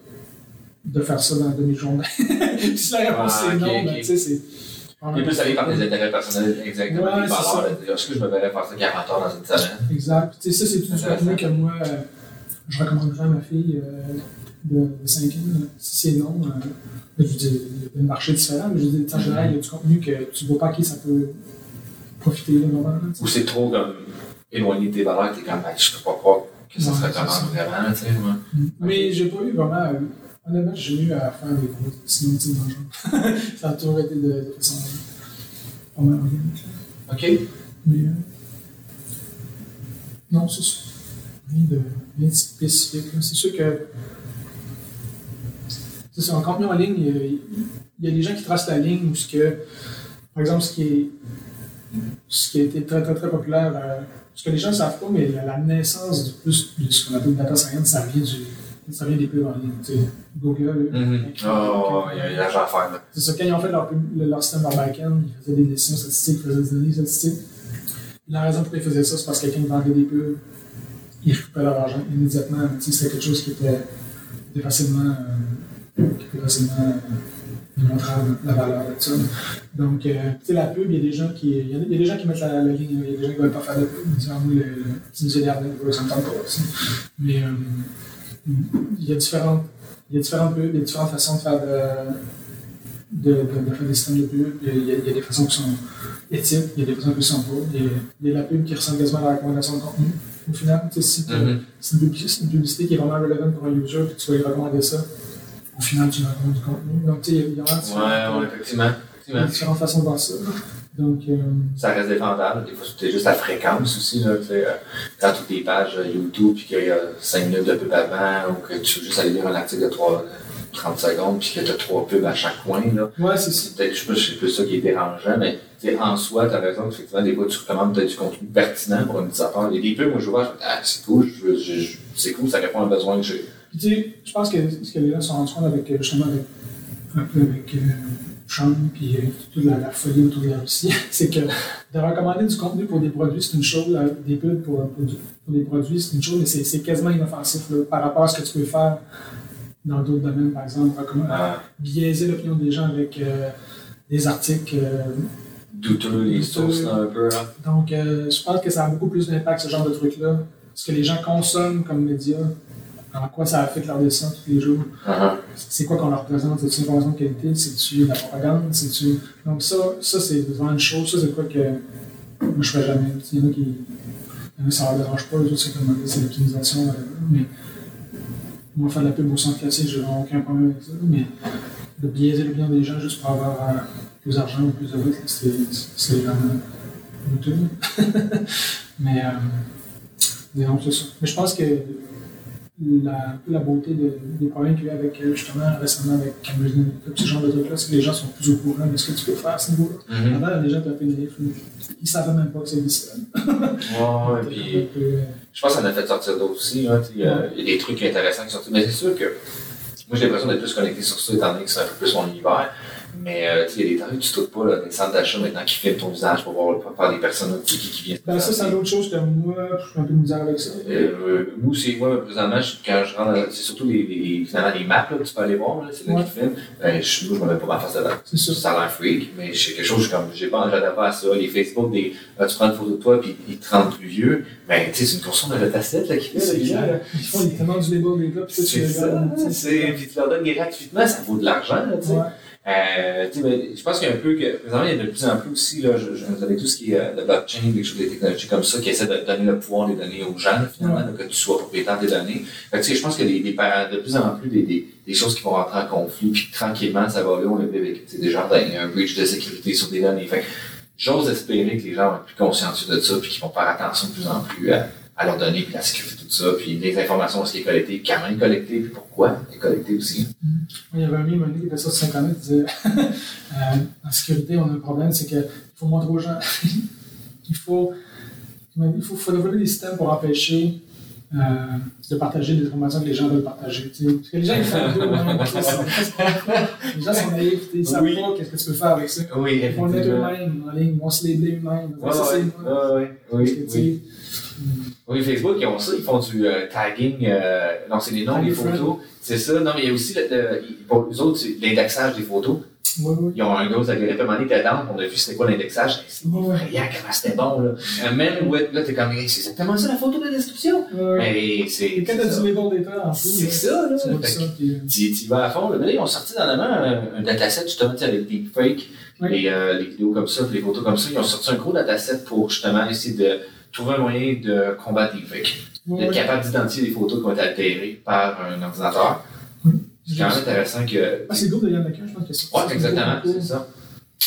de faire ça dans la demi-journée? si la réponse Ah, c'est ok, non, ok. ben, tu sais, c'est. Il plus allé par des intérêts personnels exactement, Ouais, des c'est Est-ce que je me verrais ça 40 heures dans une semaine? Exact. Tu sais, ça, c'est tout du contenu que moi, euh, je recommanderais à ma fille euh, de, de 5 ans. Si c'est non, euh, je veux dire, il y a un marché différent, mais je veux dire, en général, il y a du contenu que tu ne vois pas à qui ça peut profiter, là, vraiment. Ou c'est trop comme éloigné de tes valeurs, t'es comme, ben, je peux pas croire que ça Ouais, se c'est recommande ça. vraiment, tu sais. ouais. Mais j'ai pas eu vraiment. Honnêtement, j'ai eu à faire des gros le genre. ça a toujours été de, de façon pas mal organique. OK. Mais. euh, non, c'est ça. Rien de, rien de spécifique. C'est sûr que. C'est ça, en contenu en ligne, il y, a, il y a des gens qui tracent la ligne où ce que. Par exemple, ce qui est. Ce qui a été très, très, très populaire. euh, ce que les gens ne savent pas, mais la, la naissance du plus de ce qu'on appelle data science, ça vient du. Ça vient des pubs en ligne. tu sais. Google. Oh, il y a y a à faire, là. c'est ça, quand ils ont fait leur, le- système, leur back-end, ils faisaient des décisions statistiques, ils faisaient des données statistiques. La raison pour laquelle ils faisaient ça, c'est parce que quelqu'un vendait des pubs, ils récupéraient leur argent immédiatement. Tu sais, C'était quelque chose qui était, qui était facilement, euh, qui était facilement euh, démontrable, la valeur de ça. Donc, euh, tu sais, la pub, il y a des gens qui, y a, il y a des gens qui mettent la, la ligne, il y a des gens qui ne veulent pas faire de pub, ils disent, ah, moi, le, le, nous revenir, ça me tente pas. tu sais. Il y a différentes, il y a différentes il y a différentes façons de faire de, de, de, de faire des systèmes de pub. Il y, a, il y des façons qui sont éthiques, il y a des façons qui sont pas. Il y a, il y a la pub qui ressemble quasiment à la recommandation de contenu. Au final, tu sais, si c'est une, publicité- c'est une publicité qui est vraiment relevant pour un user, puis tu vas lui recommander ça, au final, tu recommandes du contenu. Donc, tu sais, il y a- il y a vraiment différentes, Ouais, ouais, effectivement. différentes façons de voir ça. Donc, euh, Ça reste défendable. Des fois, c'est juste la fréquence aussi. Là, tu sais, euh, quand toutes tes pages euh, YouTube, puis qu'il y a 5 minutes de pub avant, ou que tu veux juste aller lire un article de 3, 30 secondes, puis que tu as 3 pubs à chaque coin. Là. ouais, c'est peut-être, je sais pas c'est plus ça qui est dérangeant, mais tu en soi, tu as raison, effectivement, des fois, tu recommandes peut-être du contenu pertinent pour un utilisateur. A des pubs, moi, je vois, je me dis, ah, c'est cool, c'est cool, ça répond à un besoin que j'ai. Puis, tu sais, je pense que ce que les gens sont rendus compte avec, euh, justement, avec, un peu avec euh, Sean, puis euh, toute la, la folie autour de la Russie, c'est que de recommander du contenu pour des produits, c'est une chose, là, des pubs pour, pour, du- pour des produits, c'est une chose, mais c'est quasiment inoffensif là, par rapport à ce que tu peux faire dans d'autres domaines, par exemple, Ah, biaiser l'opinion des gens avec euh, des articles. euh, douteux, les sources, un peu. Là. donc, euh, je pense que ça a beaucoup plus d'impact, ce genre de truc-là. Ce que les gens consomment comme médias, en quoi ça affecte leur décision tous les jours? Ah, c'est quoi qu'on leur présente, c'est-tu une information de qualité, c'est-tu de la propagande, c'est-tu... Donc ça, ça c'est vraiment une chose, ça c'est quoi que moi je ferais jamais. Il y en a qui... Il y en a, ça leur dérange pas, les autres c'est comme c'est l'optimisation, whatever. mais moi faire de la pub au centre classique, j'ai vraiment aucun problème avec ça, mais de biaiser l'opinion des gens juste pour avoir euh, plus d'argent ou plus de votes, c'est c'est vraiment douteux. mais, euh, mais non, c'est ça. Mais je pense que la, la beauté de- des problèmes qu'il y a eu avec, euh, justement, récemment avec Cambridge ce genre de trucs-là, c'est que les gens sont plus au courant de ce que tu peux faire à ce niveau-là. Mhm. Avant, les gens étaient un peu naïfs. là. Ils savaient même pas que ça existait. Ouais, puis je pense que ça en a fait sortir d'autres aussi. Il, y a, il y a des trucs intéressants qui sont sortis. Mais c'est sûr que moi, j'ai l'impression d'être plus connecté sur ça, étant donné que c'est un peu plus mon univers. Mais euh, tu sais, il y a des que tu trouves pas, là, des centres d'achat maintenant qui filment ton visage pour voir pour faire des personnes qui, qui, qui viennent. Ben, ça, c'est une autre chose que moi, je suis un peu misère avec ça. Euh, nous, c'est moi, présentement, je- quand je rentre, c'est surtout les, les, finalement, les maps là, que tu peux aller voir, là, c'est là Ouais. qu'ils filment. Ben, je, moi, je me mets pas ma face dedans. C'est ça. Ça a l'air freak, mais c'est quelque chose, comme, j'ai pas, j'adhère pas à ça. Les Facebook, des, là, tu prends une photo de toi, puis ils te rendent plus vieux. Ben, tu sais, c'est une courson de la tassette, là, qui fait, là. Ils font ils te demandent du label des gars, puis ça, tu C'est ça, puis tu leur donnes gratuitement, ça vaut de l'argent, là, tu sais. Euh, tu sais, mais je pense qu'il y a un peu que, présentement, il y a de plus en plus aussi, là, je, je, vous avez tout ce qui est euh, de blockchain, des choses, des technologies comme ça, qui essaient de donner le pouvoir des données aux gens, finalement, là, que tu sois propriétaire des données. Fait que, tu sais, je pense qu'il y a des, des, par- de plus en plus des, des, des choses qui vont rentrer en conflit, puis tranquillement, ça va là, on l'a vu avec tu sais, des jardins, un breach de sécurité sur des données. Fait j'ose espérer que les gens vont être plus consciencieux de ça, puis qu'ils vont faire attention de plus en plus à, à leur donner, puis la sécurité, tout ça, puis les informations, ce qui est collecté, comment est collecté, puis pourquoi est collecté aussi. Il y avait un livre qui était sur Internet qui disait euh, en sécurité, on a un problème, c'est qu'il faut montrer aux gens qu'il faut, il faut, faut développer des systèmes pour empêcher euh, de partager des informations que les gens veulent partager. tu sais. Parce que les gens, ils font un les gens sont naïfs, ils savent Oui. pas qu'est-ce que tu peux faire avec ça. Oui, mettre effectivement. eux-mêmes en ligne, ils vont se labeler eux-mêmes. Ouais, oui, oui. Oui, Facebook, ils ont ça, ils font du euh, tagging, euh, non, c'est les noms des photos. C'est ça, non, mais il y a aussi, le, le- pour eux autres, l'indexage des photos. ouais, ouais. Ils ont un gros algorithme, à un moment donné, t'es dedans, on a vu c'était quoi l'indexage, c'est Ouais. effrayant comment c'était bon, là. Euh, même, ouais, là, t'es comme, c'est exactement ça la photo de la description. Mais c'est, Et quand t'as en dessous, C'est là, ça, là. tu puis, vas à fond. Là. Mais là, ils ont sorti dernièrement un, un dataset justement avec des fakes, Oui. les, euh, les vidéos comme ça, puis les photos comme ça. Ils ont sorti un gros dataset pour justement essayer de trouver un moyen de combattre les fakes. ouais, D'être capable d'identifier les photos qui ont été altérées par un ordinateur. Oui. C'est quand même intéressant que. Ah, c'est groupe de Yann je pense que c'est Ouais, exactement, c'est ça.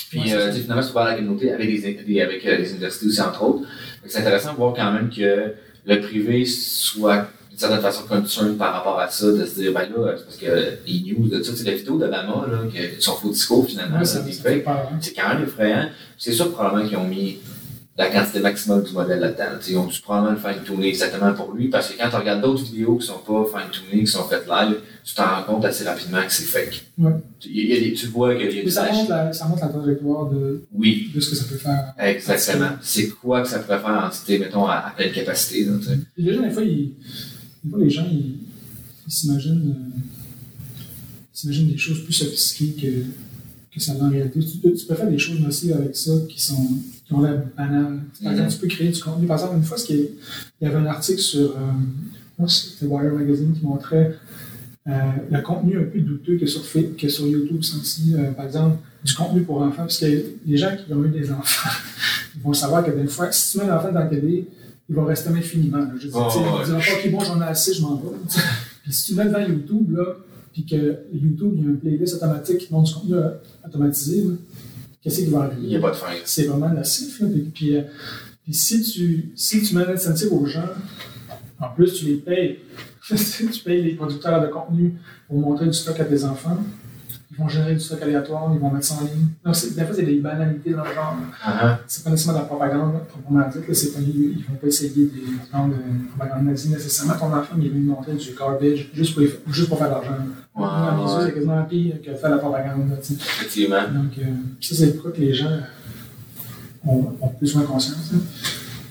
Puis euh, finalement, c'est ouvert à la communauté avec des, des- avec euh, les universités aussi, entre autres. C'est intéressant de voir quand même que le privé soit d'une certaine façon concerned par rapport à ça, de se dire, ben là, c'est parce que les news de ça, c'est la vidéo d'Obama, là, que son faux discours finalement, Ouais, des hein. c'est quand même effrayant. C'est sûr probablement qu'ils ont mis la quantité maximum du modèle là-dedans. Ils ont dû probablement le fine-tuner exactement pour lui, parce que quand tu regardes d'autres vidéos qui sont pas fine-tunées, qui sont faites live, tu t'en rends compte assez rapidement que c'est fake. Ouais. Tu, y a des- tu vois qu'il y a des ça montre, la, ça montre la trajectoire de, Oui, de ce que ça peut faire. exactement. C'est quoi que ça pourrait faire en entité, mettons, à, à pleine capacité. Puis les gens, des fois, ils, des fois, les gens, ils s'imaginent euh, des choses plus sophistiquées que, que ça l'est en réalité. Tu, tu peux faire des choses aussi avec ça qui, sont, qui ont l'air banales. Par Mhm. exemple, tu peux créer du contenu. Par exemple, une fois, il y avait un article sur, euh, c'était Wire Magazine qui montrait euh, le contenu un peu douteux que sur, que sur YouTube. Aussi, euh, par exemple, du contenu pour enfants. Parce que les gens qui ont eu des enfants, ils vont savoir que des fois, si tu mets l'enfant dans la télé, il va rester infiniment. là. Je dire, Oh, tu sais, il ouais. OK, bon, j'en ai assez, je m'en vais. Puis si tu mets devant YouTube, là, puis que YouTube, il y a une playlist automatique qui montre du contenu automatisé, là, qu'est-ce qui va Il n'y arriver? a pas de fin. C'est vraiment nocif. Là, puis, puis, euh, puis si, tu, si tu mets l'incentive aux gens, en plus, tu les payes. tu payes les producteurs de contenu pour montrer du stock à tes enfants. Ils vont générer du stock aléatoire, ils vont mettre ça en ligne. Donc, des fois, c'est des banalités dans le genre. Ah, C'est pas nécessairement de la propagande, proprement dite. C'est pas, ils, ils vont pas essayer des gens de propagande nazie nécessairement. Ton enfant, il est venu montrer du garbage juste pour, juste pour faire de l'argent. Yeux, ouais. c'est quasiment pire que de faire de la propagande. là, tu sais. Effectivement. Donc, euh, ça, c'est pourquoi que les gens ont, ont plus ou moins conscience. hein.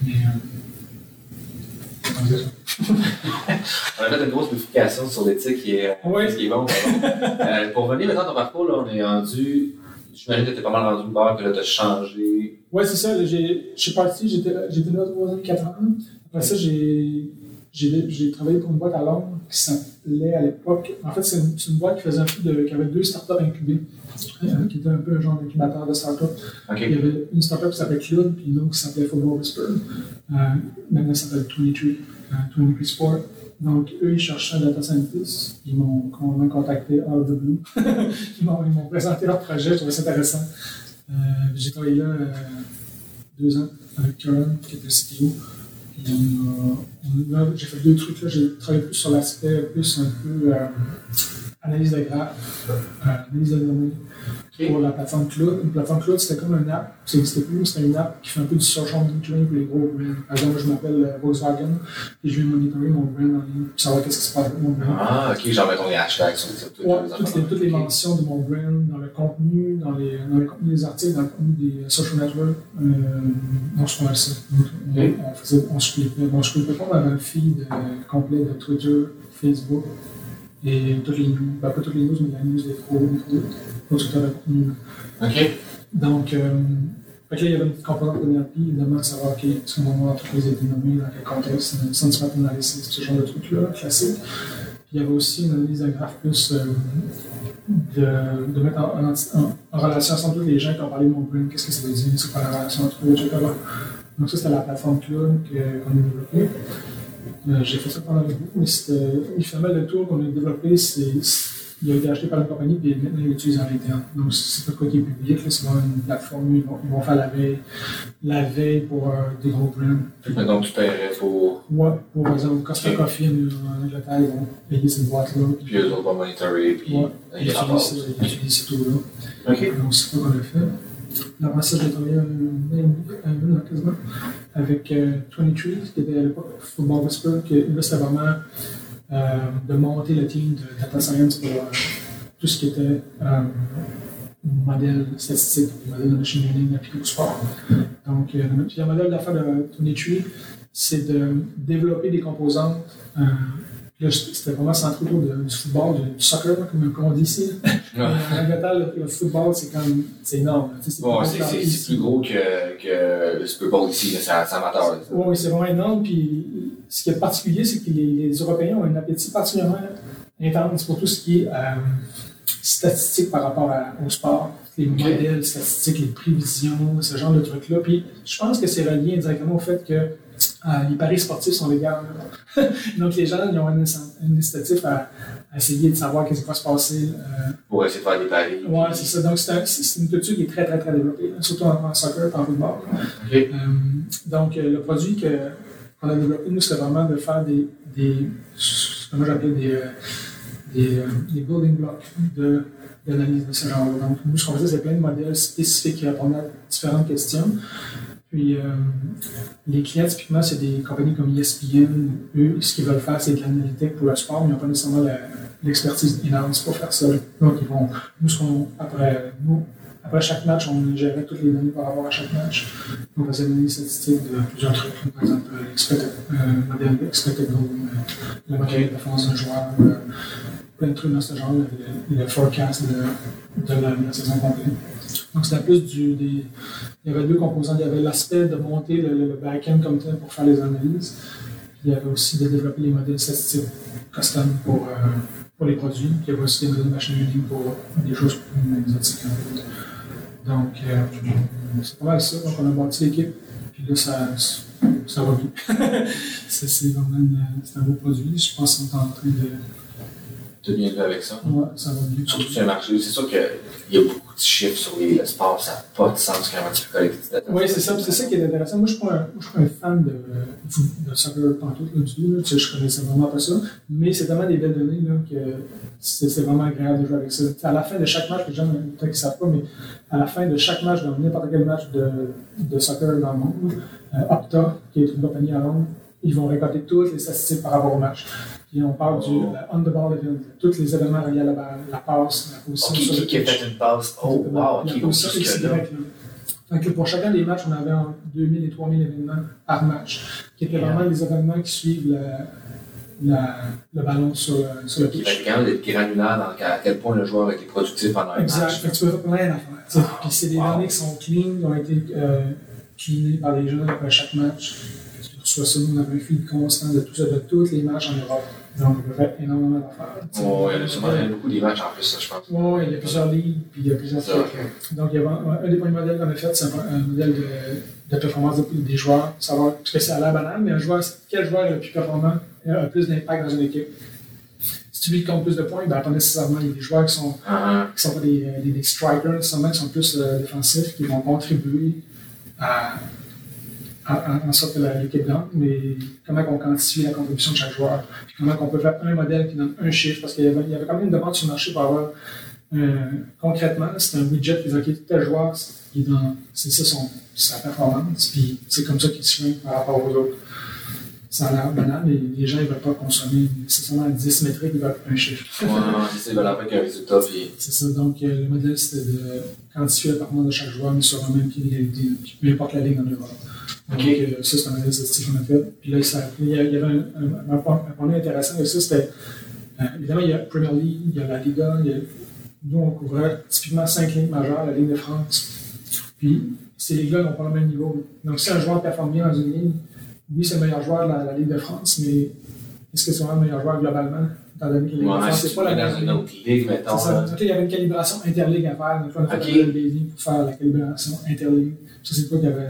Mais, euh? On a fait une grosse vérification sur l'éthique qui est, Oui. ce qui est bon. Euh, pour revenir maintenant à ton parcours, là, on est rendu. J'imagine que tu es pas mal rendu bord, que là, tu as changé. Ouais, c'est ça. Je suis parti, j'étais là 3 ans, 4 ans. Après ça, j'ai travaillé pour une boîte à Londres qui s'appelait à l'époque. En fait, c'est une, boîte qui faisait un peu de. qui avait deux startups incubées, euh, qui était un peu un genre d'incubateur de startup. OK. Il y avait une startup qui s'appelait Cloud, puis une autre qui s'appelait Football Whisper. Euh, maintenant, ça s'appelle 23, euh, 23 Sport. Donc, eux, ils cherchaient un data scientist. Ils m'ont contacté out of the blue. ils m'ont présenté leur projet, je trouvais ça intéressant. Euh, J'ai travaillé là euh, deux ans avec Karen, qui était CTO. A- J'ai fait deux trucs là. J'ai travaillé plus sur l'aspect plus un peu euh, analyse de graphes, euh, analyse de données pour la plateforme Cloud. Une plateforme Cloud, c'était comme une app, ça n'existait plus, c'était une app qui fait un peu du social monitoring pour les gros brands. Par exemple, je m'appelle euh, Volkswagen et je vais monitorer mon brand en ligne pour savoir qu'est-ce qui se passe avec mon brand. Ah, OK, genre, mettons les hashtags sur toutes Ouais, les toutes, les, toutes les mentions de mon brand dans le contenu, dans, les, dans le contenu des articles, dans le contenu des social networks, euh, on ça. Donc, on, on faisait, on. Bon, je clippais pas dans un feed euh, complet de Twitter, Facebook et les news, mais la news des gros, producteurs de. OK. Donc, euh, fait que là, il y avait une petite composante de NLP, évidemment, de savoir, OK, est-ce que mon entreprise a été nommée, dans quel contexte, un sentiment analysis, ce genre de trucs-là, classique. Puis il y avait aussi une analyse de graphe plus euh, de, de mettre en, en, en- en relation ensemble tous les gens qui ont parlé de mon brand, qu'est-ce que ça veut dire, c'est quoi la relation entre eux, etc. Donc ça, c'était la plateforme Cloud que- qu'on a développée. Euh, J'ai fait ça pendant le bout, mais c'était, finalement, le tour qu'on a développé, c'est, il a été acheté par une compagnie, puis maintenant il l'utilise en interne. Donc, c'est pas quoi qui est public, c'est vraiment une plateforme, ils vont, ils vont faire la veille, la veille pour euh, des gros brands. Fait maintenant, tu paierais pour. Ouais, pour exemple, Costa Coffee en Angleterre, ils vont payer cette boîte-là. Puis eux autres vont monitorer, puis Ouais, ils utilisent ces taux-là. Ok. Donc, c'est quoi qu'on a fait. J'ai travaillé un, quasiment avec euh, 23, qui était à l'époque Football Whisper, que là, vraiment euh, de monter le team de data science pour euh, tout ce qui était euh, modèle statistique, modèle de machine learning appliqué au sport. Donc, le modèle d'affaires de 23, c'est de développer des composantes. Euh, c'était vraiment centré autour du football, du, soccer, comme, on dit ici. En Angleterre, le, le football, c'est comme, c'est énorme. c'est Bon, plus gros que, que le Super Bowl ici, c'est amateur. Oui, c'est vraiment énorme. Puis ce qui est particulier, c'est que les, les Européens ont un appétit particulièrement intense pour tout ce qui est euh, statistique par rapport à- au sport. Les modèles statistiques, les prévisions, ce genre de trucs-là. Puis je pense que c'est relié indirectement au fait que euh, les paris sportifs sont légaux. Donc les gens ils ont un, un incitatif à, à essayer de savoir qu'est-ce qui va se passer. euh, Pour essayer de faire des paris. Ouais, c'est ça. Donc, c'est un- c'est une culture qui est très, très, très développée, surtout en, en soccer et en football. Euh, donc, euh, le produit que- qu'on a développé, nous, c'était vraiment de faire des, des ce que moi j'appelle des, euh, des, des building blocks de- d'analyse de ce genre-là. Donc, nous, ce qu'on faisait, c'est plein de modèles spécifiques qui répondaient à différentes questions. Puis, euh, les clients, typiquement, c'est des compagnies comme ESPN. Eux, ce qu'ils veulent faire, c'est de l'analytique pour le sport, mais ils n'ont pas nécessairement la- l'expertise énorme pour faire ça. Donc, ils vont, nous, ce après, chaque match, on gérait toutes les données par rapport à chaque match. On faisait des statistiques de plusieurs trucs, par exemple, euh, expected, euh, modèle expected goal, euh, le modèle de défense d'un joueur, euh, plein de trucs dans ce genre, le, le forecast de, de la, la saison complète. Donc, c'était plus du. Des, il y avait deux composants. Il y avait l'aspect de monter le, le back-end comme tel pour faire les analyses. Il y avait aussi de développer les modèles statistiques custom pour, euh, pour les produits. Puis, il y avait aussi des modèles de machine learning pour des choses plus exotiques. Donc, euh, c'est pas mal ça. Donc, on a bâti l'équipe. Puis là, ça, ça va bien. c'est vraiment une- un beau produit. Je pense qu'on est en train de. T'as bien vu avec ça. Ouais, ça va bien. Surtout sur un marché, c'est sûr qu'il y a beaucoup de chiffres sur les, le sport, ça n'a pas de sens quand tu peux collecter des. Oui, c'est ça. C'est ça qui est intéressant. Moi, je ne suis, pas un- fan de, de soccer pantoute là, du tout. Là. Tu sais, je connaissais vraiment pas ça. Mais c'est tellement des belles données là, que c'est c'est vraiment agréable de jouer avec ça. Tu à la fin de chaque match, les gens peut-être qu'ils ne savent pas, mais à la fin de chaque match, dans n'importe quel match de, de soccer dans le monde, euh, Opta, qui est une compagnie à Londres, ils vont récolter toutes les statistiques par rapport au match. Puis on parle du Oh. euh, on-the-ball event, tous les événements reliés à la balle, la passe, la position sur qui, le qui a fait une passe? Oh, wow, La ok, donc position jusque XY, là. là. Fait que pour chacun des matchs, on avait entre 2000 et 3000 événements par match, qui étaient vraiment des événements qui suivent la- le ballon sur le, sur le Qui pitch. fait quand même d'être granulaire dans à quel point le joueur a été productif pendant un Exact. match. Que tu peux faire plein d'affaires. sais. Puis c'est des Wow. données qui sont clean, qui ont été euh, cleanées par les gens après chaque match. Reçois ça, nous, on avait un fil constant de tout ça, de tous les matchs en Europe. Donc, on peut faire énormément d'affaires. Oh, il y a il beaucoup matchs en plus, ça, je pense. Ouais, il y a plusieurs ligues, puis il y a plusieurs trucs. Donc, il y a un des premiers modèles qu'on a fait, c'est un, modèle de, de performance de- des joueurs. Savoir, parce que c'est à l'air banal, mais un joueur, quel joueur est le plus performant, a le plus d'impact dans une équipe. Si tu lui comptes plus de points, ben, pas nécessairement. Il y a des joueurs qui sont, Ah, qui sont pas des, des, des strikers, nécessairement, qui sont plus euh, défensifs, qui vont contribuer à, en sorte que la- l'équipe gagne, mais comment on quantifie la contribution de chaque joueur, puis comment on peut faire un modèle qui donne un chiffre, parce qu'il y avait, il y avait quand même une demande sur le marché pour avoir euh, concrètement, c'est un widget qui dit OK, tel joueur, c'est ça son, sa performance, puis c'est comme ça qu'il se fait par rapport aux autres. Ça a l'air banal, mais les gens ne veulent pas consommer nécessairement 10 métriques, ils veulent un chiffre. ouais, ils veulent avec un résultat, puis C'est ça. Donc, euh, le modèle, c'était de quantifier la performance de chaque joueur, mais sur un même pied d'égalité, peu importe la ligne en Europe. Donc, Ok. euh, ça, c'est un statistique qu'on a fait. Puis là, ça, il y avait un, un, un point un point intéressant avec ça, c'était, euh, évidemment, il y a Premier League, il y a la Liga, il y a, nous, on couvrait typiquement cinq lignes majeures, la Ligue de France. Puis, ces ligues-là n'ont pas le même niveau. Donc, si un joueur performe bien dans une ligne, oui, c'est le meilleur joueur de la, la Ligue de France, mais est-ce que c'est vraiment le meilleur joueur globalement? Ligue ouais, c'est pas la dans une ligue. autre ligue, mettons. C'est ça. là. Donc, il y avait une calibration interligue à faire. Donc, on a fait Ok. un modèle basing pour faire la calibration interligue. Ça, c'est quoi qu'il y avait,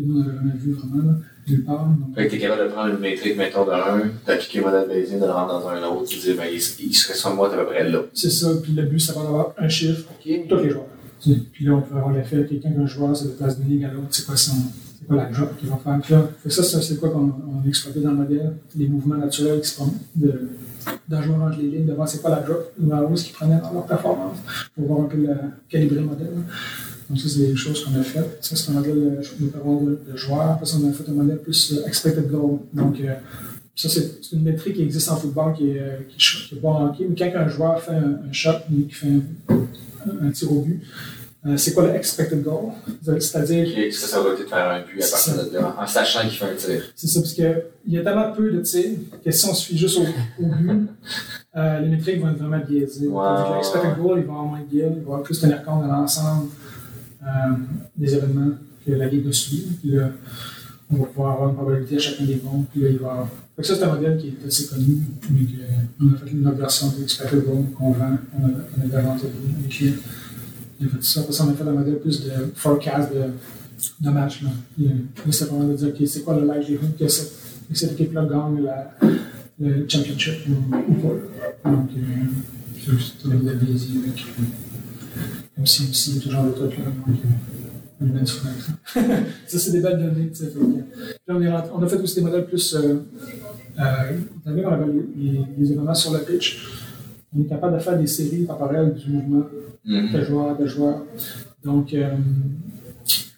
que nous, on n'avait jamais vu vraiment, là, nulle part. Donc, Fait que t'es capable de prendre une métrique, mettons, de un, d'appliquer le modèle Bayésien, de le rendre dans un autre, tu dis, ben, il, il serait sur moi à peu près là. c'est ça, puis le but, c'est d'avoir un chiffre pour tous les joueurs. Puis là, on peut avoir l'effet, quelqu'un qu'un joueur se déplace d'une ligue à l'autre, c'est quoi son. C'est quoi la drop qu'il va faire? Puis là, fait que ça, c'est quoi qu'on on a exploité dans le modèle, les mouvements naturels qui se font de, d'un joueur entre les lignes, de voir c'est quoi la drop ou la hausse qu'ils prenaient dans leur performance, pour voir un peu la, calibrer le modèle. là. Donc, ça, c'est des choses qu'on a faites. Ça, c'est un modèle de, de joueurs. Après ça, on a fait un modèle plus euh, expected goal. Donc, euh, ça, c'est une métrique qui existe en football qui est, euh, qui est, ch- qui est pas en hockey. Mais quand un joueur fait un, un shot, qui fait un, un tir au but, euh, c'est quoi le expected goal? C'est-à-dire, Ok, ça, ça va être de faire un but à partir de là, en sachant qu'il fait un tir. c'est ça, parce qu'il y a tellement peu de tirs que si on se fie juste au, au but, euh, les métriques vont être vraiment biaisées. Wow. Que L'expected goal, il va avoir moins de biais, il va avoir plus tenir compte de l'ensemble des événements que la Ligue a suivi. Puis on va pouvoir avoir une probabilité à chacun des comptes. Puis là, il va ça, c'est un modèle qui est assez connu, mais qu'on a fait une autre version de goal qu'on vend, on a, on a inventé les clients. Il a fait ça. Après ça, on a fait un modèle plus de forecast de, de match. Là, euh, c'est vraiment de dire, OK, c'est quoi le likelihood que cette, que cette équipe-là gagne la, le championship ou, pas. Donc, euh, c'est un modèle Bézier MCMC, tout genre de trucs là. Donc, euh, ça. ça, c'est des belles données. tu sais, Puis on, est rentré- on a fait aussi des modèles plus. Euh, euh, vous savez, on avait les, événements sur le pitch. On est capable de faire des séries temporelles du mouvement Mhm. de joueurs, de joueurs. Donc, euh,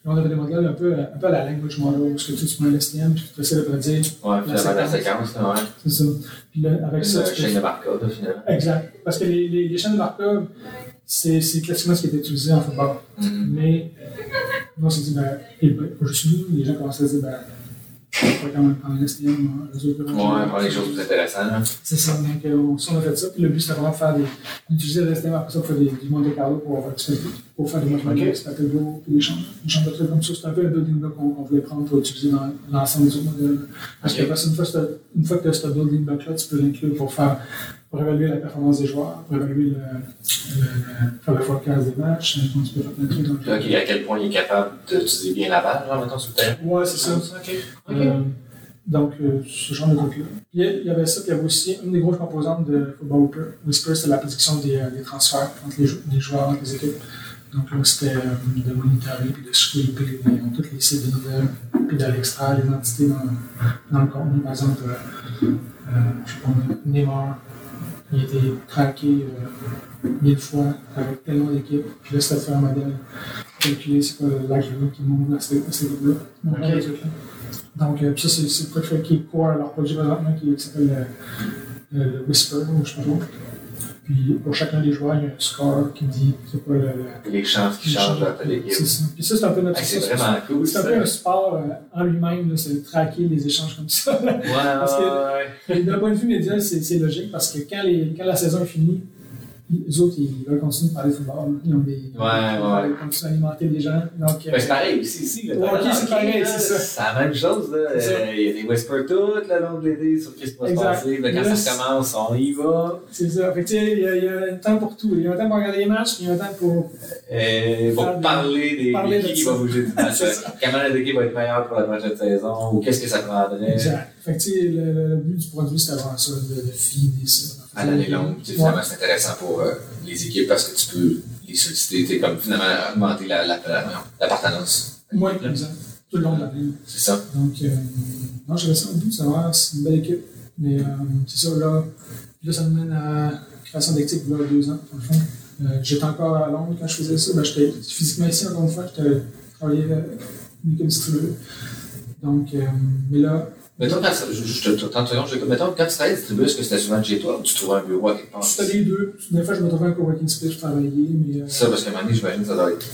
on avait des modèles un peu, un peu à la language model, où ce que tu prends l'STM, puis tu essaies de prédire, Ouais, finalement, la séquence, là, ouais. c'est ça. Puis là, avec ça, Une tu peux- chaîne de barcode, là, finalement. Exact. Parce que les, les, les chaînes de markup, c'est c'est classiquement ce qui est utilisé en football. Mhm. Mais nous, on s'est dit, ben, ben, juste nous, les gens commençaient à se dire, ben, on quand même prendre un STM, un réseau de Ouais, prendre les choses plus intéressantes, là. C'est ça, donc euh, on, on a fait ça. Puis le but, c'était vraiment de faire des. d'utiliser le STM après ça pour faire des, du Monte Carlo pour, pour faire des mathématiques, expected goal, puis des chambres, des chambres de trucs comme ça. C'est un peu le building block qu'on qu'on voulait prendre pour utiliser dans l'ensemble des autres modèles. Parce que Ok. après ça, une fois, que une fois que tu as ce building block-là, tu peux l'inclure pour faire. Pour évaluer la performance des joueurs, pour évaluer le, le, le- faire le forecast des matchs, donc tu peux faire plein de trucs dans le Puis là, ok, à quel point il est capable d'utiliser bien la balle, genre, mettons, sur le terrain? Ouais, c'est ça. Euh, donc, euh, ce genre de trucs-là. Puis, Il y a- il y avait ça, puis il y avait aussi une des grosses composantes de Football Whisper. Whisper, c'est la prédiction des, euh, des transferts entre les, des joueurs, entre les équipes. Donc là, c'était euh, de monitorer, puis de scraper toutes les sites de nouvelles, puis d'aller extraire l'identité dans, dans le contenu. Par exemple, euh, euh, je sais pas, Neymar, il a été traqué euh, mille fois avec tellement d'équipes. Puis là, c'était de faire un modèle, calculer c'est quoi l'âge qui monte à cette à cette équipe-là. Donc, euh, puis ça, c'est le truc qui est core à leur projet présentement, qui s'appelle le, le, le Whisper, ou je sais pas trop. Puis pour chacun des joueurs, il y a un score qui dit c'est quoi le. le- Les chances qui changent dans l'équipe. C'est ça. Puis ça, c'est un peu notre. Ah, C'est vraiment cool, C'est un peu un sport euh, en lui-même, c'est de traquer les échanges comme ça. là. Ouais, Parce que- ouais, ouais. Et D'un point de vue média, c'est c'est logique parce que quand, les, quand la saison est finie, les autres, ils veulent continuer de parler de football. Ils ont des. Ouais, Ils continuent à alimenter les gens. Donc, euh, Ben, c'est pareil aussi, Ouais, Dans c'est pareil, c'est ça. C'est la même chose. là. C'est. Euh, Il y a des whispers tout le long de l'été sur ce qui va se passer. Mais quand ça commence, on y va. c'est ça. Fait que, tu sais, il y, a- il y a un temps pour tout. Il y a un temps pour regarder les matchs, puis il y a un temps pour. Euh, pour Faire de- parler des parler de de qui va bouger du match. C'est. Comment notre équipe va être meilleure pour la prochaine saison ou qu'est-ce que ça prendrait Exact. Fait que, tu sais, le, le- but du produit, c'était vraiment ça, de, de feeder ça. À l'année longue. Tu sais, Ouais. Finalement, c'est intéressant pour euh, les équipes parce que tu peux les solliciter, tu comme finalement augmenter la, la, la, exact. Tout le long de l'année. C'est ça. Donc, euh, non, j'avais ça au but, c'est c'est une belle équipe. Mais euh, c'est ça, là, là, ça nous mène à la création d'équipe il y a deux ans, dans le fond. Euh, j'étais encore à Londres quand je faisais ça. Ben, j'étais physiquement ici, encore une fois, j'étais travaillé équipe distribuée. Donc, mais là, Mettons, quand, je, je, te 30 secondes, je, mettons, quand tu travaillais distribué, est-ce que c'était souvent de chez toi ou tu trouvais un bureau à quelque part? c'était les deux. Des fois, je me trouvais un coworking space pour travailler, mais. euh, Ça, parce qu'à un moment donné, j'imagine que ça doit être.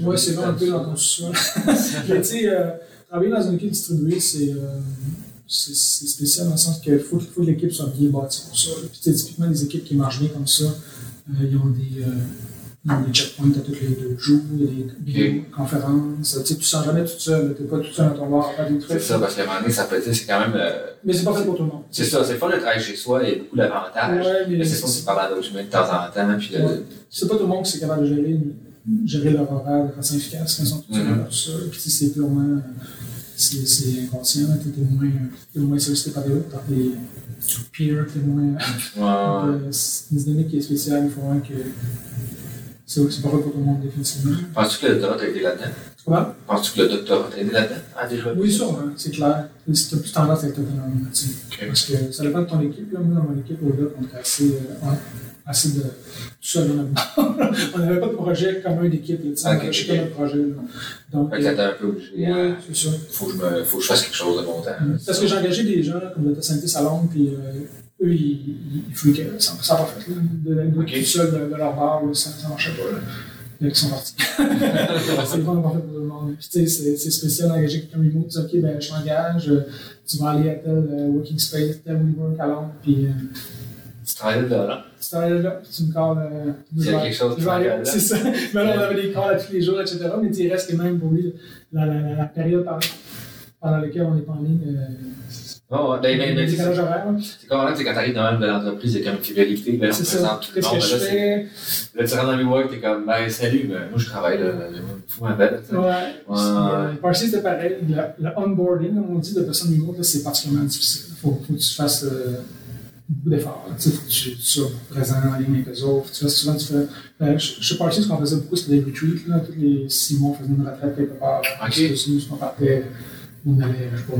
Non, Ouais, c'est vrai un peu dans ton sous-sol. Mais tu sais, euh, travailler dans une équipe distribuée, c'est euh, c'est- spécial dans le sens qu'il faut, faut que l'équipe soit bien bâtie pour ça. Puis typiquement, les équipes qui marchent bien comme ça, euh, ils, ont des, des checkpoints à tous les deux jours, il y a des vidéoconférences. Tu sais, tu sens jamais tout seul, tu n'es pas tout seul dans ton bar à faire des C'est trucs. ça, parce qu'à un moment donné, ça peut être, c'est quand même. euh, Mais c'est pas fait pour tout le monde. c'est ça, c'est fun de travailler chez soi, il y a beaucoup d'avantages. Ouais, mais Mais c'est ça, c'est parler à d'autres humains de temps en temps, puis de. Ouais. C'est pas tout le monde qui est capable de gérer gérer leur horaire de façon efficace quand ils sont tous Mhm. dans tout ça. Puis tu sais, c'est purement, c'est c'est inconscient. Tu es moins, t'es moins sollicité par des par tes peers, t'es moins. Ouais. euh, c'est une dynamique qui est spéciale. Il faut vraiment que. C'est c'est pas vrai pour tout le monde, définitivement. Penses-tu que le doctorat t'a aidé là-dedans? Comment? Penses-tu que le doctorat t'a aidé là-dedans? À développer? Oui, sûrement, c'est clair. Tu as plus tendance à être autonome. tu sais. Ok. Parce que ça dépend de ton équipe. Là. Moi, dans mon équipe, au doc, on était assez, euh, ouais, assez de tout seul dans barre. On n'avait pas de projet commun d'équipe. là, tu sais, Ok, on projet. là. Donc, Fait que ça t'a un peu obligé à. ouais, c'est ça. Faut que, je me, faut que je fasse quelque chose de bon temps. Parce que j'ai engagé des gens comme data scientist à Londres, puis euh, eux, ils, ils, là. ça n'a pas fait. Là. De, de, Ok. tout seul de, de leur bar, ça ne marchait pas. Là. Là, ils sont partis. c'est pour tout le monde. C'est- spécial d'engager quelqu'un remote. Tu dis, OK, ben, je t'engage, euh, tu vas aller à tel euh, working space, tel WeWork à Londres, puis euh, Tu travaillais de là, là? tu t'arrêtes là, puis tu me calls. Euh, Il y a quelque chose là. C'est ça. Mais là, on avait des calls à tous les jours, etc. Mais il reste quand même pour lui la, la, la, la période pendant laquelle on n'est pas en ligne. Oh, c'est horaire. là. c'est quand t'arrives dans même de l'entreprise, il y a comme une fidélité, on C'est présente tout le monde. je là, c'est- fais? Là, tu rentres dans le work, t'es comme, ben, salut, ben, moi, je travaille, là, fous ma sais. Ouais. Ouais. Euh, Parsi, c'était pareil. Le, le onboarding, comme on dit, de personnes remote, c'est particulièrement difficile. Il faut, faut que tu fasses euh, beaucoup d'efforts. Tu sais, faut que tu, tu sois présent en ligne avec eux autres. Tu fais, souvent, tu fais. Euh, chez chez Parsi, ce qu'on faisait beaucoup, c'était des retreats. Là. Tous les six mois, on faisait une retraite quelque part. Ok. Aux États-Unis, où on partait, on allait, je sais pas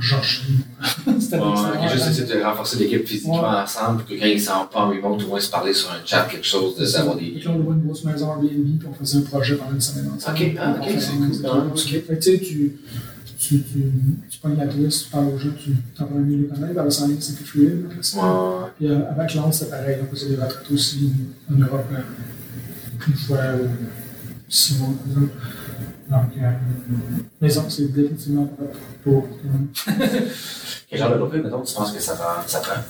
Georgie. C'était Ouais, ok, juste de renforcer l'équipe physiquement Ouais. ensemble pour que quand ils s'en pas en remote, au moins se parler sur un chat, quelque chose, de C'est savoir Puis des. là, on louait une grosse maison Airbnb, puis on faisait un projet pendant une semaine ensemble. Ok, ah, ok, c'est cool. tout. Fait que, tu sais, tu, tu, tu, tu pognes la twist, tu parles aux gens, tu t'apprends à mieux les connaître, par le ligne, c'est plus fluide. c'est- Ouais. Puis euh, avec Londres, c'était pareil, on faisait des retraites aussi en Europe, euh, une fois euh, six mois, par exemple. Non, c'est définitivement pas pour tout le monde. Quel genre de mettons, tu penses que ça prend? Ça prend?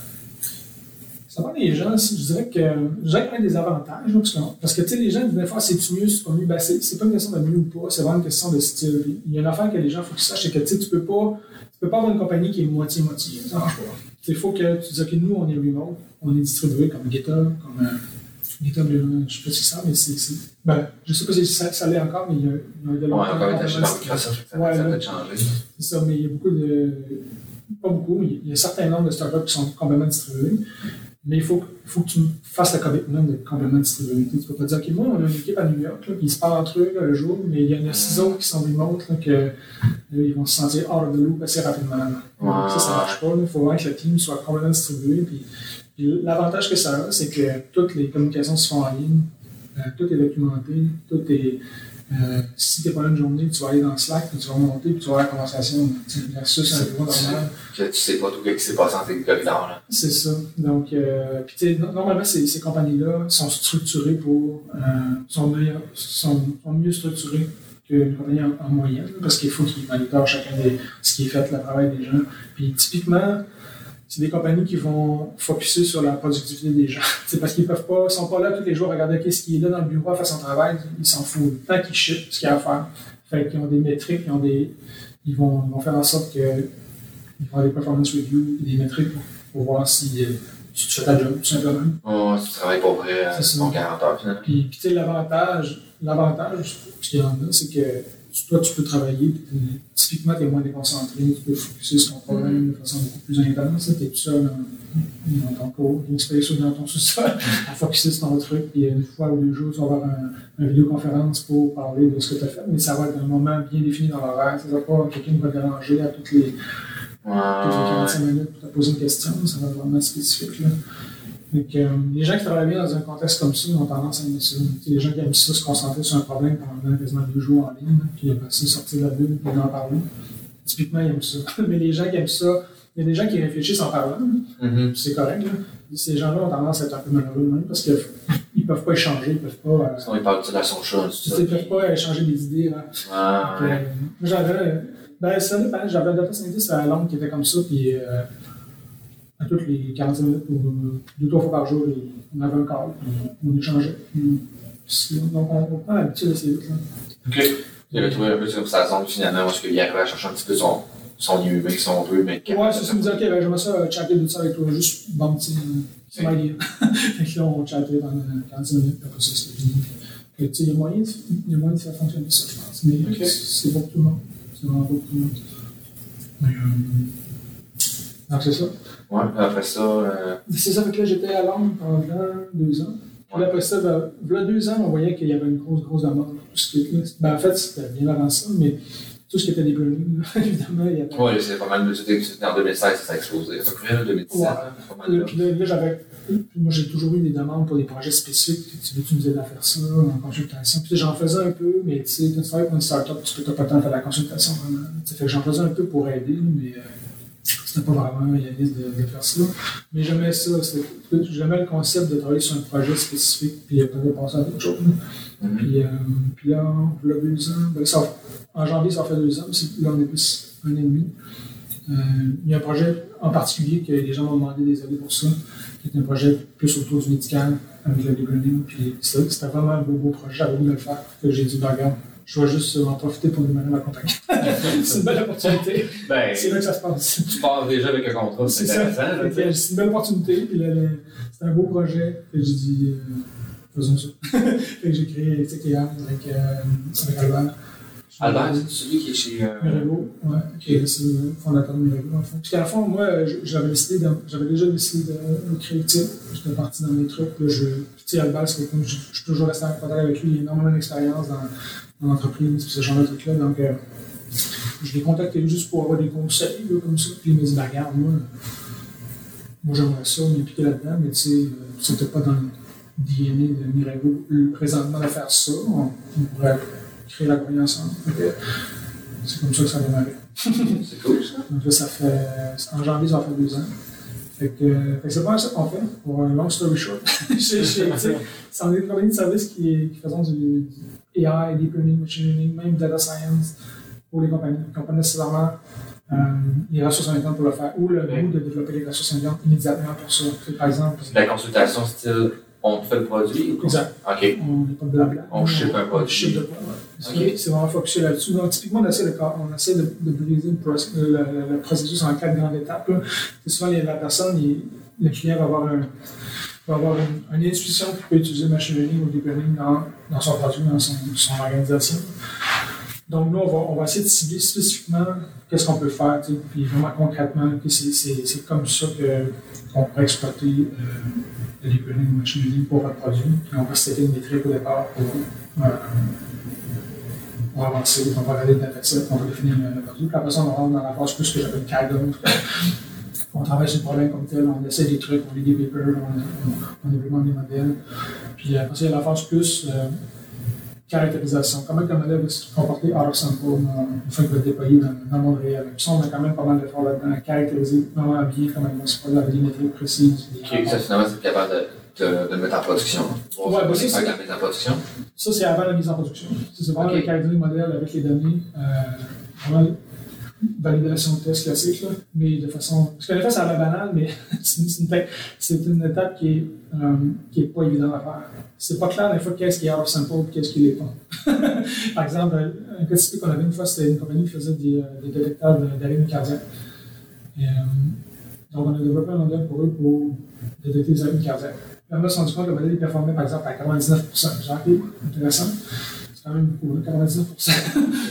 Ça les gens, je dirais que y a des avantages, parce que, parce que tu sais, les gens des fois c'est-tu mieux, c'est pas mieux, ben, c'est, pas une question de mieux ou pas, c'est vraiment une question de style. Il y a une affaire que les gens faut qu'ils sachent, c'est que tu sais, tu peux pas, tu peux pas avoir une compagnie qui est moitié-moitié, ça marche pas. Il faut que tu dises que nous, on est remote, on est distribué comme GitHub, comme euh, Euh, je sais pas si ça, mais c'est, ben, je sais pas si ça, ça l'est encore, mais il y a, il y a de Ouais, encore été acheté complètement par Microsoft, ça Ouais, ça peut changer. c'est ça, mais il y a beaucoup de. Pas beaucoup, mais il y a un certain nombre de startups qui sont complètement distribués. Mais il faut, faut que tu fasses le commitment d'être complètement distribué. Tu ne peux pas dire, OK, moi, on a une équipe à New York, là, puis ils se parlent entre eux là, le jour, mais il y en a six autres qui sont remote, là, que vont se sentir hors the loop assez rapidement. ça, ça ne marche pas. Il faut vraiment que le team soit complètement distribué. Puis, puis l'avantage que ça a, c'est que toutes les communications se font en ligne, euh, tout est documenté, tout est. Euh, si tu n'es pas là une journée, tu vas aller dans Slack, puis tu vas monter, puis tu vas avoir la conversation tu sais, versus un bureau normal. Tu sais pas tout ce qui s'est passé corridors, là. C'est ça. Donc, euh, puis normalement, ces, ces compagnies-là sont structurées pour. Euh, sont, sont, sont mieux structurées qu'une compagnie en, en moyenne, parce qu'il faut qu'ils monitorent chacun des, ce qui est fait, le travail des gens. Puis typiquement, c'est des compagnies qui vont focuser sur la productivité des gens. C'est parce qu'ils peuvent pas, ils sont pas là tous les jours à regarder qu'est-ce qui est là dans le bureau à faire son travail, ils s'en foutent. Tant qu'ils ship ce qu'il y a à faire. Fait qu'ils ont des métriques, ils ont des. Ils vont, ils vont faire en sorte que ils vont des performance reviews, des métriques pour, pour voir si, euh, si tu fais ta job, tout simplement. Oh, tu travailles pas vrai, C'est ça. ton 40 heures, finalement. Puis, puis tu sais, l'avantage, l'avantage, ce qu'il y en a, c'est que toi, tu peux travailler, typiquement, tu es moins déconcentré, tu peux focuser sur ton problème de façon beaucoup plus intense. Tu es tout seul dans, ton cours, une space ou dans ton sous-sol, à focuser sur ton truc. Puis une fois ou deux jours, tu vas avoir un, une vidéoconférence pour parler de ce que tu as fait, mais ça va être un moment bien défini dans l'horaire. Ça va pas quelqu'un qui va te déranger à toutes les, toutes les Ouais. 45 minutes pour te poser une question, ça va être vraiment spécifique. Là. Donc, euh, les gens qui travaillent bien dans un contexte comme ça ont tendance à aimer ça. Les gens qui aiment ça se concentrer sur un problème pendant quasiment deux jours en ligne, là, puis après ça, sortir de la bulle et en parler. Typiquement, ils aiment ça. Mais les gens qui aiment ça, il y a des gens qui réfléchissent en parlant, Mhm. puis c'est correct. Là. Ces gens-là ont tendance à être un peu malheureux même parce qu'ils ne peuvent pas échanger, ils peuvent pas. euh, Sinon, il parle de à son ça. ils peuvent pas échanger des idées. Là. Ah, Puis, ouais. euh, moi, j'avais. Ben, ça dépend. J'avais un data scientist à Londres qui était comme ça, puis euh, à toutes les 45 minutes ou deux, trois fois par jour, on avait un puis on échangeait. Donc, on, prend l'habitude de ces vite. Ok. Il avait trouvé un peu comme sa zone finalement, parce qu'il arrivait à chercher un petit peu son, son humain, si on veut, mais Ouais, c'est ça, me dit, ok, ben, j'aimerais ça euh, chatter de ça avec toi, juste bon, sais, C'est ma idée. fait que là, on chattait pendant 15 minutes, puis après ça, c'était fini. Fait que, tu sais, il y a moyen de- faire fonctionner ça, je pense. Mais c'est bon pour tout le monde. C'est vraiment bon pour tout le monde. Mais, euh, donc, c'est ça. Ouais, après ça, euh, C'est ça, fait que là, j'étais à Londres pendant deux ans. Puis après ça, ben, là, deux ans, on voyait qu'il y avait une grosse, grosse demande pour tout ce qui était. Ben, en fait, c'était bien avant ça, mais tout ce qui était là, évidemment, il y avait. ouais, c'est pas mal de c'était en 2016, ça a explosé. Près, là, 2017, Ouais. c'est pas mal Là, là. puis là, là, j'avais. Moi, j'ai toujours eu des demandes pour des projets spécifiques. Tu veux-tu nous aider à faire ça en consultation? Puis j'en faisais un peu, mais tu sais, quand tu travailles pour une startup, tu peux pas tant faire de la consultation vraiment. Tu fait que j'en faisais un peu pour aider, mais euh, c'était pas vraiment réaliste de, de faire ça. Mais j'aimais ça. c'était- J'aimais le concept de travailler sur un projet spécifique, puis après de passer à d'autres choses. Mhm. Puis, euh, puis là, deux ans, ben, ça, en janvier, ça fait deux ans, là, on est plus un an et demi. Euh, il y a un projet en particulier que les gens m'ont demandé des avis pour ça, qui est un projet plus autour du médical avec le learning. Puis c'était c'était vraiment un beau, beau projet, j'avais voulu le faire. Que j'ai dit, ben, regarde, je vais juste en profiter pour demander ma compagnie. c'est une belle opportunité. Ben, C'est là que ça se passe. tu pars déjà avec un contrat, c'est C'est intéressant. Fait. C'est une belle opportunité. Puis c'était un beau projet. Et j'ai dit, euh, faisons ça. fait j'ai créé TKA avec, euh, avec Albert. Albert, c'est celui qui est chez. euh, Mirego, ouais, qui est c'est le fondateur de Mirego, en fond. Parce qu'à la fin, moi, j'avais décidé, de- j'avais déjà décidé de créer le type. J'étais parti dans mes trucs. Là, je, puis, tu sais, Albert, c'est je, je suis toujours resté en contact avec lui. Il a énormément d'expérience dans, dans l'entreprise, puis ce genre de trucs-là. Donc, euh, je l'ai contacté juste pour avoir des conseils, là, comme ça. Puis il m'a dit, bah, regarde, moi, moi j'aimerais ça, m'impliquer là-dedans, mais tu sais, euh, c'était pas dans le DNA de Mirego euh, présentement de faire ça. On, on pourrait créer la compagnie ensemble. C'est comme ça que ça a démarré. C'est cool, ça. Donc là, ça fait. En janvier, ça va faire deux ans. Fait que, fait que c'est pas ça qu'on fait. Pour un long story short. Sais, c'est une compagnie de service qui, qui faisons du AI, deep learning, machine learning, même data science pour les compagnies. Qui n'ont pas nécessairement euh, les ressources internes pour le faire ou le goût de développer les ressources internes immédiatement pour ça. Par exemple, la consultation style, on fait le produit. ou- exact. OK. On n'est pas de blabla. On ship un produit. On ship de quoi, ouais. C'est vraiment focusé là-dessus. Donc, typiquement, on essaie de, on essaie de, de briser le, le, le- processus en quatre grandes étapes. C'est souvent, les- la personne, il- le client va avoir, un, va avoir une, une intuition qui peut utiliser machine learning ou le deep learning dans, dans son produit, dans son, organisation. Donc, nous, on va, on va essayer de cibler spécifiquement qu'est-ce qu'on peut faire, puis vraiment concrètement, c'est- comme ça qu'on pourrait exploiter euh, le deep learning ou le machine learning pour votre produit. Puis on va setter une métrique au départ pour, euh, pour avancer, on va regarder le dataset, on va définir le, produit. Puis après ça, on rentre dans la phase plus que j'appelle CADOM. On travaille sur le problème comme tel, on essaie des trucs, on lit des papers, on, on, on implémente des modèles. Puis après ça, il y a la phase plus euh, caractérisation. Comment le modèle va se comporter of sample euh, une fois qu'il va être déployé dans, dans le monde réel. Puis ça, on a quand même pas mal d'efforts là-dedans à caractériser vraiment bien comment il va se produire avec des métriques précises. des OK, ça, finalement, c'est capable de, de, de mettre en production. Ouais, bah, ça, la mise en production. Ça, c'est avant la mise en production. C'est vraiment Ok. le le modèle avec les données. Euh, validation de test classique, là, mais de façon. Parce que des fois, ça a l'air banal, mais c'est une, étape qui est, euh, pas évidente à faire. C'est pas clair, des fois, qu'est-ce qui est of sample et qu'est-ce qui l'est pas. Par exemple, un cas typique qu'on avait une fois, c'était une compagnie qui faisait des, euh, des détecteurs d'arythmie cardiaque. Euh, donc, on a développé un modèle pour eux pour détecter les arythmies cardiaques. Puis on a rendu compte que le modèle performait par exemple à 99 J'ai ok, intéressant. C'est quand même beaucoup, là, 99 C'est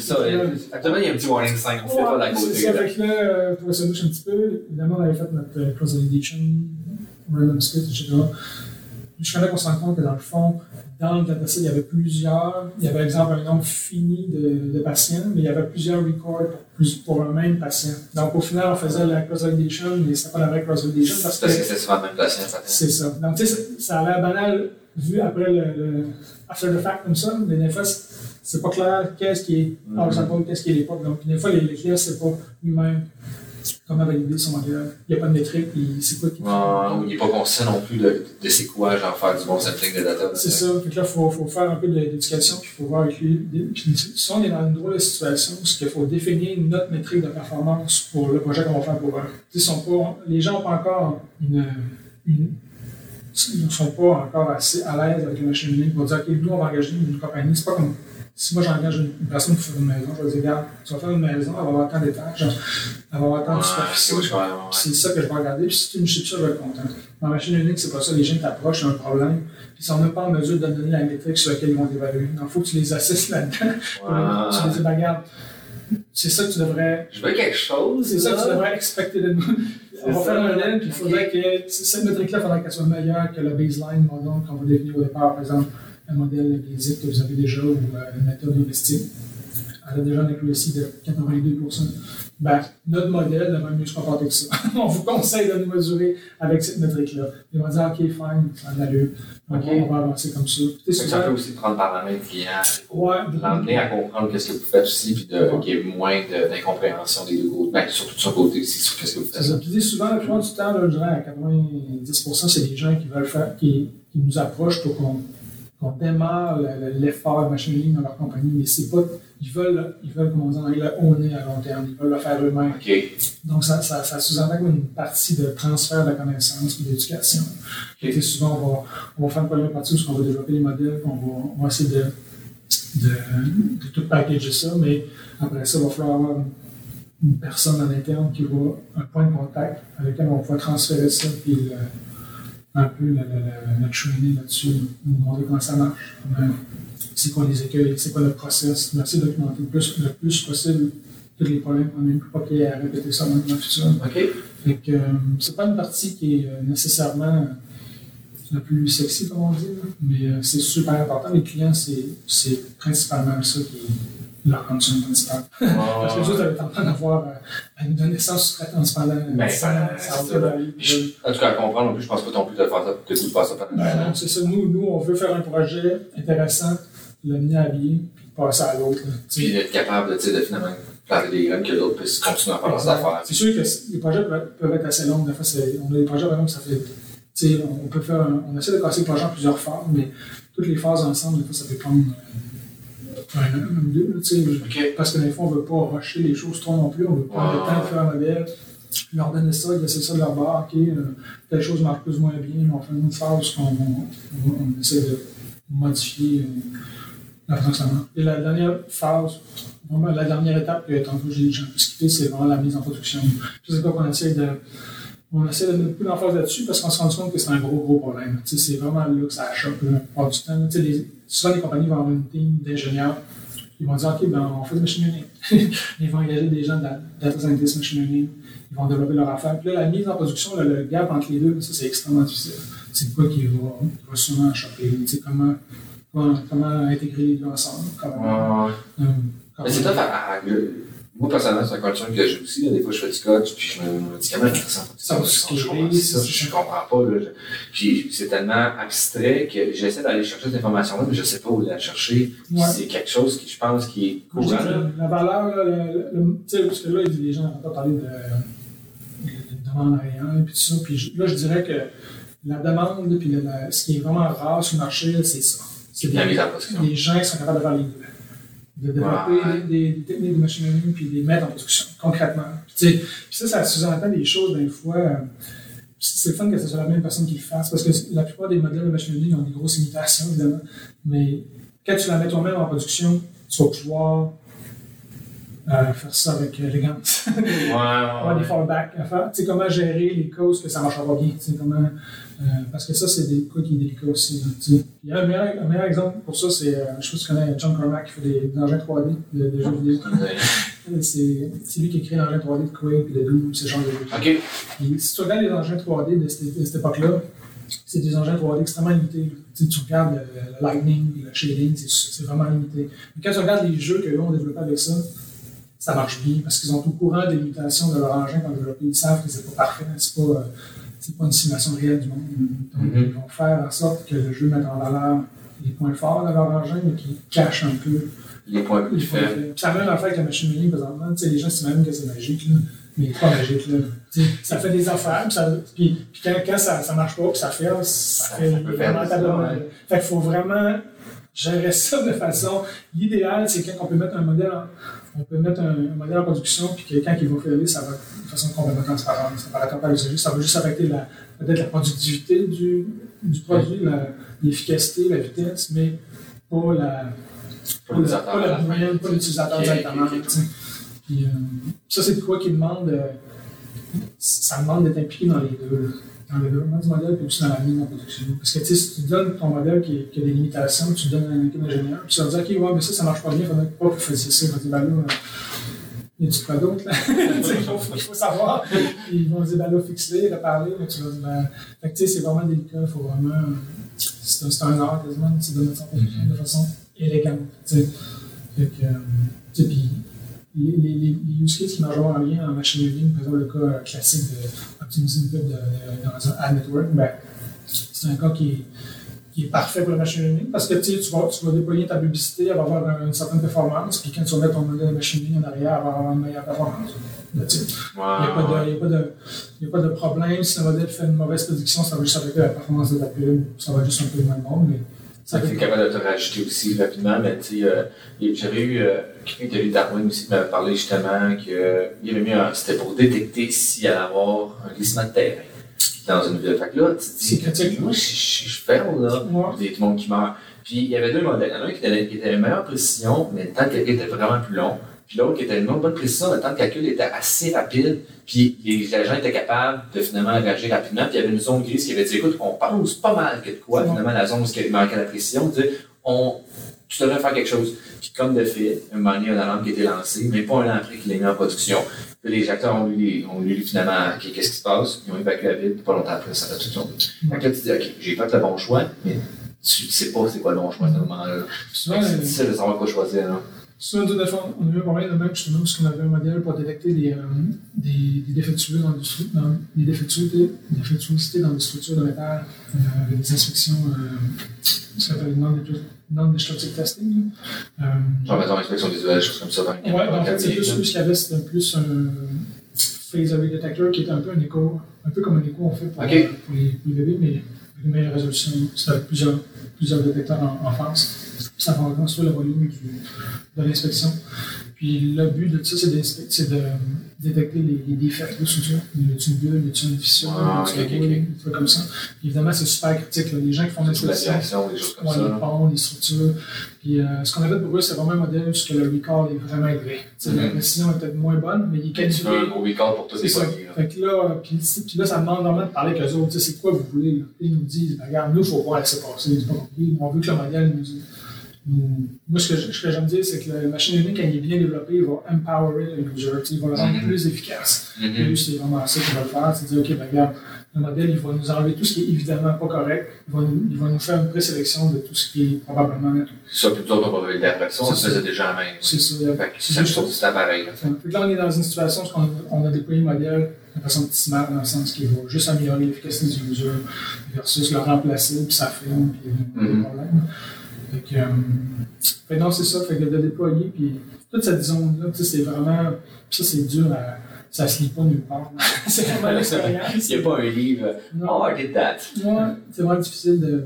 ça. Actuellement, il y a un petit warning sign. On fait pas d'à côté. C'est ça, là. fait que là, euh, pour se douche un petit peu, évidemment, on avait fait notre euh, cross-validation, random split, etc. Jusqu'à là qu'on se rend compte que dans le fond, dans le dataset, il y avait plusieurs, il y avait par exemple un nombre fini de, de patients, mais il y avait plusieurs records pour, un même patient. Donc au final, on faisait la cross-validation, mais c'était pas la vraie cross-validation parce que Parce que c'est souvent le même patient. c'est ça. Donc, tu sais, ça- ça a l'air banal vu après le, le after the fact comme ça, mais des fois, c'est- pas clair qu'est-ce qui est hors sample, qu'est-ce qui est l'époque. Donc, des fois, les, les clients, c'est pas lui-même comment valider son modèle. Il n'y a pas de métrique, il c'est quoi qui ou il n'est pas conscient non plus de, de c'est quoi, genre faire du bon sampling de data. C'est ça. Fait que là, il faut, faut faire un peu d'éducation, puis il faut voir avec lui. Puis, si on est dans une drôle de situation, c'est qu'il faut définir notre métrique de performance pour le projet qu'on va faire pour eux. Sont pas, les gens n'ont pas encore une, ne sont pas encore assez à l'aise avec le machine learning pour dire, OK, nous, on va engager une compagnie. C'est pas comme, si moi j'engage une, personne pour faire une maison, je vais dire, regarde, tu vas faire une maison, elle va avoir tant d'étages, elle va avoir tant de superficie. c'est ça que je vais regarder. Puis si tu me chips ça, je vais être content. Dans la machine unique, c'est pas ça. Les gens t'approchent, il y a un problème. Puis ils sont même pas en mesure de donner la métrique sur laquelle ils vont t'évaluer. Il faut que tu les assistes là-dedans. Tu les dis, ben, regarde, c'est ça que tu devrais. Je veux quelque chose. C'est ça que tu devrais expecter de nous. On va faire un modèle, il faudrait que cette métrique-là, il faudrait qu'elle soit meilleure que le baseline model qu'on va définir au départ. Par exemple, un modèle basic que vous avez déjà ou euh, une méthode heuristique. Elle a déjà un accuracy de 82 ben, notre modèle devrait mieux se comporter que ça. On vous conseille de nous mesurer avec cette métrique-là. Ils vont dire, OK, fine, ça a de l'allure. On, OK. on va avancer comme ça. Ça peut aussi prendre par la main le client. Ouais, L'emmener à comprendre qu'est-ce que vous faites aussi, puis de- qu'il y ait moins de- d'incompréhension des deux côtés. Ben, surtout de son côté aussi, sur qu'est-ce que vous faites. ça. Puis, souvent, la plupart du temps, là, je dirais à 90%, c'est des gens qui veulent faire, qui, qui nous approchent pour qu'on qu'on démarre le- l'effort de machine learning dans leur compagnie, mais c'est pas, ils veulent, ils veulent, comment on dit en anglais, le owner à long terme, ils veulent le faire eux-mêmes. Donc, ça, ça, ça sous-entend comme une partie de transfert de connaissances et d'éducation. Et tu sais, souvent, on va, on va faire une première partie où on va développer les modèles, on va, on va essayer de, de, de tout packager ça, mais après ça, il va falloir avoir une, une personne en interne qui va, un point de contact avec lequel on va pouvoir transférer ça, puis le- un peu le training là-dessus, nous montrer comment ça marche, c'est quoi les écueils, c'est quoi le process, on essaie de documenter le plus, le plus possible tous les problèmes qu'on a eu pour pas qu'il y ait à répéter ça dans le futur. OK. Fait que euh, c'est pas une partie qui est euh, nécessairement la plus sexy, comme on dit, mais euh, c'est super important. Les clients, c'est c'est principalement ça qui leur concern principal. Parce que juste en train d'avoir euh, à nous donner ça pendant Ben, 10 ans, ben, En tout cas, à comprendre, en plus, je pense pas non plus de faire ça, que vous de faire ça pendant Ben non, c'est ça. Nous, nous, on veut faire un projet intéressant, l'amener à bien, puis passer à l'autre. Tu Puis d'être capable, tu de finalement planter des graines que d'autres puissent continuer à faire leurs affaires. C'est sûr que les projets peuvent être, peuvent être assez longs. Des fois, c'est- on a des projets, par exemple, ça fait. tu On peut faire un- on essaie de casser le projet en plusieurs phases, mais toutes les phases ensemble, des fois, ça peut prendre euh, un an, même deux. là, tu sais. OK. Parce que des fois, on ne veut pas rusher les choses trop non plus. On veut prendre Ouais. le temps de faire un modèle, leur donner ça, ils essaient ça de leur bord. OK, euh, telle chose marche plus ou moins bien. On fait une phase qu'on on, on essaie de modifier euh, la. Et la dernière phase, vraiment la dernière étape que tantôt j'ai peu skippé, c'est vraiment la mise en production. Puis C'est quoi qu'on essaie de. On essaie de mettre plus d'emphase là-dessus parce qu'on se rend compte que c'est un gros, gros problème. Tu sais, c'est vraiment là que ça choque la plupart du temps. Les- souvent, les compagnies vont avoir une team d'ingénieurs ils vont dire, OK, ben, on fait du machine learning. ils vont engager des gens de la data scientist machine learning. Ils vont développer leur affaire. Puis là, la mise en production, là, le gap entre les deux, ça, c'est extrêmement difficile. C'est quoi qui va, va souvent choquer? Tu sais, comment, comment, comment intégrer les deux ensemble? Comment, Ouais. euh, Mais c'est tough à- Moi, personnellement, c'est un concern que j'ai aussi. Là. Des fois, je fais du code, puis je me, dis comment faire ça. Ça je, comprends pas. Là. Puis c'est tellement abstrait que j'essaie d'aller chercher cette information-là, mais je sais pas où la chercher. Ouais. C'est quelque chose qui, je pense, qui est courant. là. La valeur, là, le- le- le- tu sais, parce que là, les gens n'ont pas parlé de, de, de demande réelle, puis tout ça. Puis là, je dirais que la demande, puis le- ce qui est vraiment rare sur le marché, c'est ça. C'est des, des gens qui sont capables de faire les. De développer Ouais. des, des- des techniques de machine learning, puis de les mettre en production, concrètement. Puis, puis ça, ça sous-entend des choses, des fois. euh, c'est le fun que ce soit la même personne qui le fasse, parce que la plupart des modèles de machine learning ont des grosses limitations, évidemment. Mais quand tu la mets toi-même en production, tu vas pouvoir euh, faire ça avec élégance. Ouais, des ouais. fallbacks à faire. Tu sais, comment gérer les causes que ça ne marchera pas bien. Tu sais, comment, euh, parce que ça, c'est des cas qui est délicat aussi. Il y a un meilleur, un meilleur exemple pour ça, c'est, euh, je sais pas si tu connais John Cormack qui fait des, des engins 3D de, de jeux vidéo. C'est lui qui a créé l'engin 3D de Quake et de Doom, ce genre de jeux. OK. Si tu regardes les engins 3D de cette, de cette époque-là, c'est des engins 3D extrêmement limités. Tu, sais, tu regardes le, le lightning, le shading, c'est vraiment limité. Mais quand tu regardes les jeux qu'eux ont développés avec ça, ça marche bien parce qu'ils sont au courant des limitations de leur engin ont développé. Ils savent que c'est pas parfait, c'est pas, euh, c'est pas une simulation réelle du monde. Donc, Mhm. ils vont faire en sorte que le jeu mette en valeur les points forts de leur engin, mais qui cachent un peu Les points plus faibles. ça a même affaire avec la machine learning présentement. Tu sais, les gens s'imaginent que c'est magique, là. mais pas magique. Là. Ça fait des affaires, puis, ça, puis, puis quand, quand ça, ça marche pas, puis ça fait, ça, Ça- fait lamentablement ça, ouais. Fait qu'il faut vraiment gérer ça de façon. L'idéal, c'est quand on peut mettre un modèle en, on peut mettre un, un modèle en production, puis que quand il va faire ça va de façon complètement transparente. Ça paraît pas l'usager, ça va juste affecter peut-être la productivité du, du produit, l'efficacité, la vitesse, mais pas la, Pas pas, pas pas l'utilisateur directement. ok, ok. tu sais. Puis, euh, ça, c'est de quoi qui demande. euh, ça demande d'être impliqué dans les deux. Dans le développement du modèle puis aussi dans la mise en production. Parce que si tu donnes ton modèle qui, qui a des limitations, tu donnes à un équipe d'ingénieurs, puis tu vas dire, OK, ouais, mais ça, ça marche pas bien, il faudrait pas que vous fassiez ça. Ils vont dire, ben là, il y a du quoi d'autre, là? Il faut, il faut savoir. Ils vont dire, ben là, fixe-les, reparler, mais tu vas dire, ben. Fait que tu sais, c'est vraiment délicat, il faut vraiment. C'est un, art quasiment, tu de mettre ça production de façon élégante. tu sais. Fait que, euh, tu sais, puis les, les, les use cases qui marchent en lien en machine learning, par exemple le cas euh, classique d'optimiser dans un ad network, ben, c'est un cas qui est, qui est parfait pour le machine learning parce que tu vas, tu vas déployer ta publicité, elle va avoir une certaine performance, puis quand tu vas mettre ton modèle de machine learning en arrière, elle va avoir une meilleure performance. Il n'y a, pas de- a pas problème. Si le modèle fait une mauvaise prédiction, ça va juste affecter la performance de ta pub. Ça va juste un peu moins bon, mais fait fait capable de te rajouter aussi rapidement, mais tu sais, euh, j'avais eu euh, quelqu'un qui a lu Darwin aussi qui m'avait parlé justement qu'il avait mis un. C'était pour détecter s'il allait avoir un glissement de terrain dans une ville. Fait que là, tu te dis, critique. moi, je, je ferme là, Moi, il y a tout le monde qui meurt. Puis il y avait deux modèles. Il y en a un qui était, qui meilleure précision, mais le temps de était vraiment plus long. Puis l'autre qui était une bonne précision, le temps de calcul était assez rapide. Puis les agents étaient capables de finalement réagir rapidement. Puis il y avait une zone grise qui avait dit écoute, on pense pas mal que de quoi, finalement, la zone où il manquait la précision, dit on, tu devrais faire quelque chose. Puis comme de fait, un moment donné, il y a une alarme qui a été lancée, mais pas un an après qu'il l'ait mis en production. Puis les acteurs ont lu, les- ont lu finalement qu'est-ce qui se passe, ils ont évacué la ville, pas longtemps après, ça a tout tombé. Fait que là, tu dis OK, j'ai fait le bon choix, mais tu sais pas c'est quoi le bon choix à ce moment-là. Fait C'est difficile de savoir quoi choisir. Là. Tout à fait, on a eu un problème de même, justement, parce qu'on avait un modèle pour détecter des, euh, des, des défectueux dans, dans des défectuosités, défectuosités dans des structures de métal, euh, avec des inspections, euh, ça s'appelle non-destructive testing. Euh, Genre, mettons, inspection visuelle, choses comme ça. Ouais, ben, en fait, c'est plus, plus qu'il y avait, c'était plus un phase array detector qui était un peu un écho, un peu comme un écho on fait pour, Ok. pour les, pour les bébés, mais avec une meilleure résolution. Avec plusieurs, plusieurs détecteurs en, en face. Ça va construire le volume de l'inspection. Puis le but de ça, c'est c'est de détecter les, les défects de structure. Y a-t-il une bulle, y a-t-il une fissure, Ah, y a-t-il ok, un ok, boule, ok. des trucs comme ça. Puis évidemment, c'est super critique. là. Les gens qui font l'inspection, comme Ouais, les ponts, les structures. Puis euh, ce qu'on a fait pour eux, c'est vraiment un modèle où ce que le recall est vraiment élevé. Tu sais, La Mhm. précision est peut-être moins bonne, mais il est tu veux un gros recall pour tous C'est les là. Fait que là, puis, puis là, ça demande vraiment de parler avec eux autres. Tu sais, c'est quoi vous voulez? Là? Ils nous disent, ben, regarde, nous, il faut pas laisser passer. C'est pas compliqué. On veut que le modèle nous. nous- Moi, ce que, ce que j'aime dire, c'est que le machine learning, quand il est bien développé, il va empowerer le user. Il va le rendre Mhm. plus efficace. Puis Mhm. lui, c'est vraiment ça qu'il va le faire. C'est dire, OK, ben, regarde, le modèle, il va nous enlever tout ce qui est évidemment pas correct. Il va nous, il va nous faire une présélection de tout ce qui est probablement net. Ça, on va valider après ça. On ça. faisait déjà la main. C'est ça. Fait que C'est ça, je juste trouve que pareil. là. Fait on est dans une situation où on, on a déployé le modèle de façon smart, dans le sens qu'il va juste améliorer l'efficacité du user versus le remplacer, puis ça filme, puis il y a des Mhm. problèmes. Fait que, euh, fait que non, c'est ça. Fait que de le déployer, puis toute cette zone-là, tu sais, c'est vraiment. puis ça, c'est dur à. Ça se lit pas nulle part. c'est vraiment l'expérience. Il n'y a pas un livre. Non. Oh, I did that. Ouais, c'est vraiment difficile de.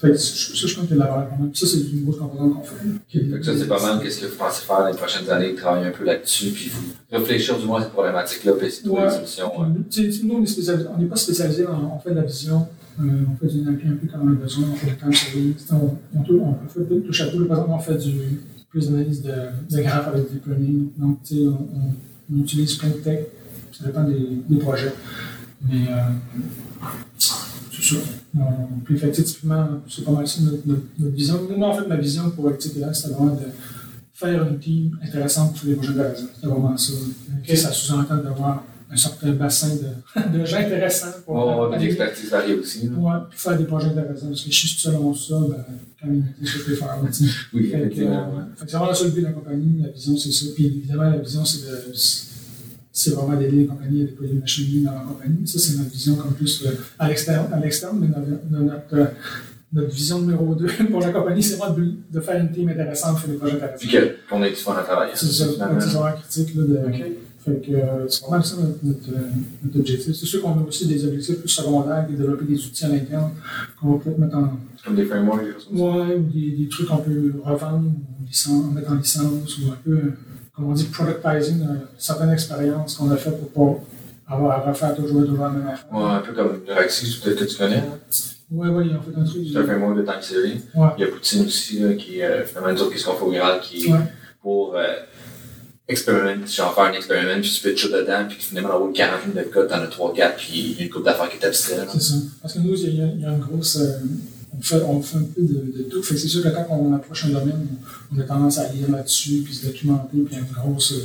Fait que ça, je pense que la valeur quand même. Ça, c'est une grosse composante qu'on fait. Fait que ça, c'est pas mal. Qu'est-ce que vous pensez faire dans les prochaines années? Travailler un peu là-dessus, puis vous réfléchir du moins à cette problématique-là, puis essayer de trouver. Tu sais, nous, on est spécialisé- on n'est pas spécialisé, on, on fait de la vision, euh, on fait du NLP un peu comme on a besoin, on fait time series, tu sais, on, on, tou- on fait tout, touche à tout. Par exemple, on fait du, plus d'analyse de, de graphes avec deep learning. Donc, tu sais, on, on- on utilise plein de tech, ça dépend des, des projets. Mais euh, c'est. On- puis, fait, que, typiquement, c'est pas mal ça notre, vision. Moi, en fait, ma vision pour Activity c'était vraiment de faire une team intéressante pour les projets de la. C'était vraiment ça. Ok, Ça sous-entend d'avoir un certain bassin de, de gens intéressants pour puis aller- l'expertise varie aussi. là. ouais, puis faire des projets intéressants. Parce que je suis seul dans ça, ben, quand même, je peux faire. Oui, Fait que, euh, effectivement. fait que c'est vraiment ça le but de la compagnie. La vision, c'est ça. Puis évidemment, la vision, c'est de. C'est vraiment d'aider les compagnies à déployer les machines learning dans leur compagnie. Ça, c'est notre vision comme plus euh, à l'externe, à l'externe, mais notre, notre, euh, notre vision numéro 2 pour la compagnie, c'est vraiment de, de faire une team intéressante, faire des projets intéressants. Puis qu'on ait du fun à travailler. C'est ça, c'est vraiment critique. Là, de, Ok. Fait que euh, c'est vraiment ça notre, notre, euh, notre objectif. C'est sûr qu'on a aussi des objectifs plus secondaires, de développer des outils à l'interne qu'on va peut-être mettre en, Comme des frameworks, des choses. Ouais, ou des, des trucs qu'on peut revendre, ou licence, mettre en licence, ou un peu, euh, comme on dit, productizing certaines expériences qu'on a faites pour pas avoir à refaire toujours et toujours la même affaire. Ouais, un peu comme Neuraxis, peut-être que tu connais. Ouais, ouais, ils ont fait un truc. C'est un framework de time series. Ouais. Il y a Poutine aussi, là, qui euh, finalement nous autres, qu'est-ce qu'on fait au Graal, qui Ouais. pour euh, expérimenter, genre faire un expériment, puis tu fais tout dedans, puis finalement, dans le 40 minutes de code, t'en as 3-4, puis il y a une couple d'affaires qui est abstrait. là. C'est ça. Parce que nous, il y a, il y a une grosse. euh, on, fait, on fait un peu de, de tout. Fait que c'est sûr que quand on approche un domaine, on a tendance à lire là-dessus, puis se documenter, puis il y a une grosse euh,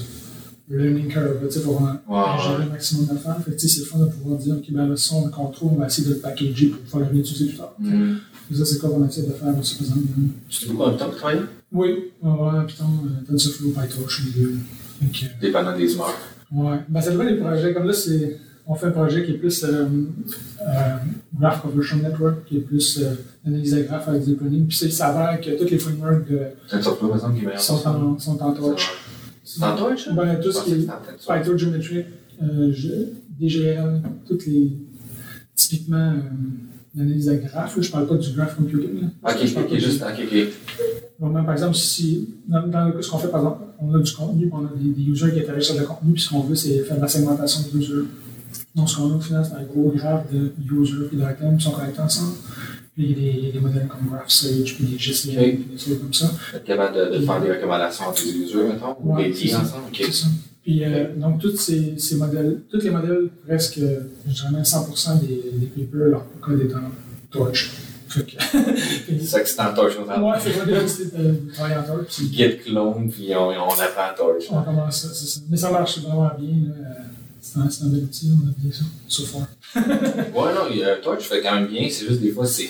learning curve là, tu sais, pour en- Ouais, gérer le maximum d'affaires. Fait tu sais, c'est le fun de pouvoir dire, OK, ben là, ça, on le contrôle, on va essayer de le packager pour pouvoir le réutiliser plus tard. Mm. Ça, c'est quoi qu'on essaie de faire aussi présentement. Tu fais beaucoup en temps de travailler? Oui, on va avoir Python, TensorFlow, PyTorch, les deux. Euh, Dépendant des humeurs. Ouais, ben, ça dépend des projets. Comme là, c'est, on fait un projet qui est plus euh, euh, Graph Conversion Network, qui est plus euh, analyse de graphes avec des plugins. Puis ça, il s'avère que tous les frameworks de- software, par exemple, qui est sont, en, sont en Torch. C'est en Torch? Ben, tout ce qui est PyTorch Geometric, euh, DGL, toutes les. Typiquement, euh, l'analyse de graphes. Là, je parle pas du graph computing. là. Ok, Je ok, juste, ok, par exemple, si, dans, dans le cas, ce qu'on fait, par exemple, on a du contenu, on a des, des users qui interagissent sur le contenu, puis ce qu'on veut, c'est faire de la segmentation des users. Donc, ce qu'on a au final, c'est un gros graphe de users et d'items qui sont connectés ensemble. Puis, il y a des, il y a des modèles comme GraphSage, puis des GCM, Ok. puis des trucs comme ça. Être capable de, de faire des recommandations entre les users, mettons, ou Ouais, ça. ensemble, ok. C'est ça. Puis, euh, donc, tous ces, ces modèles, tous les modèles, presque, euh, je dirais même 100% des, des papers, leur code est en Torch. C'est ça que c'est en Torch, on ouais, c'est pas de de travailler en Torch. puis- Git clone, puis on, on apprend Torch. On commence ça, c'est ça. Mais ça marche vraiment bien. là. Euh, C'est un, c'est un bel outil, on a bien ça, so far. Ouais, non, il y a- Torch fait quand même bien, c'est juste des fois, c'est.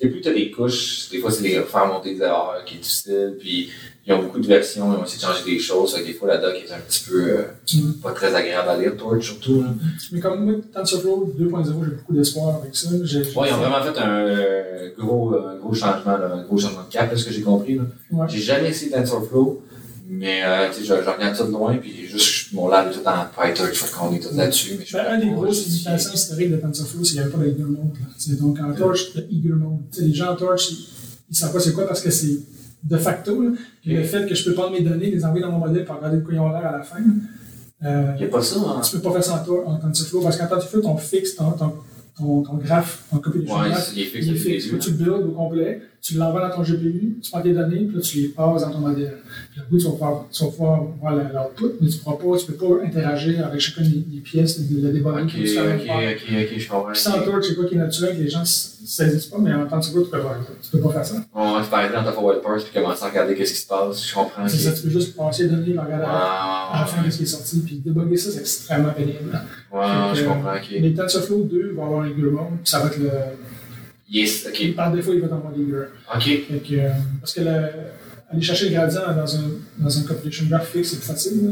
Tu sais, plus t'as des couches, des fois, c'est des faire monter des erreurs qui est difficile, puis ils ont beaucoup de versions, ils ont essayé de changer des choses, fait que des fois, la doc est un petit peu euh, Mm. pas très agréable à lire, Torch surtout. Là. Mais comme moi, TensorFlow 2.0, j'ai beaucoup d'espoir avec ça. J'ai- Ouais, ils ont vraiment fait un euh, gros, euh, gros changement, là, un gros changement de cap, là, ce que j'ai compris. Là. Ouais. J'ai jamais essayé TensorFlow, mais euh, je, je regarde ça de loin, puis juste mon lab est tout en PyTorch, fait qu'on est tout là-dessus. Mais je Ben, un des grosses limitations historiques de TensorFlow, c'est qu'il n'y avait pas de eager mode. Donc, en Torch, le eager mode. Tu sais, les gens en Torch, ils ne savent pas c'est quoi parce que c'est de facto. Là. Puis le fait que je peux prendre mes données, les envoyer dans mon modèle pour regarder de quoi ils ont l'air à la fin. Euh, Il n'y a pas ça, hein? tu peux pas faire ça en, en TensorFlow parce qu'en TensorFlow, ton fixe, ton, ton, ton, ton graphe, ton copie de Ouais, il est fixe. Là, tu le builds au complet, tu l'envoies dans ton GPU, tu prends tes données, puis là, tu les passes dans ton modèle. Puis là, oui, tu vas pouvoir, tu vas pouvoir voir l'output, mais tu ne peux pas interagir avec chacune des, pièces de la débugger. Ok, ok, ok, ok, je comprends. Puis sans Torch, c'est quoi qui est naturel, que les gens ne saisissent pas, mais en temps de secours, tu peux pas, tu peux pas faire ça. On va parler dans ta forward parse puis commencer à regarder qu'est-ce qui se passe, je comprends. C'est ça, tu peux juste passer les données, regarder à, la fin ce qui est sorti, puis débugger ça, c'est extrêmement pénible. ouais, ouais, je que, comprends, ok. Les TensorFlow 2 vont avoir un Eager mode, puis ça va être le. Yes, ok. Par défaut, il va en mode Eager. Ok. Fait que, euh, parce que le- aller chercher le gradient dans un, dans un compilation graph fixe, c'est facile. Là.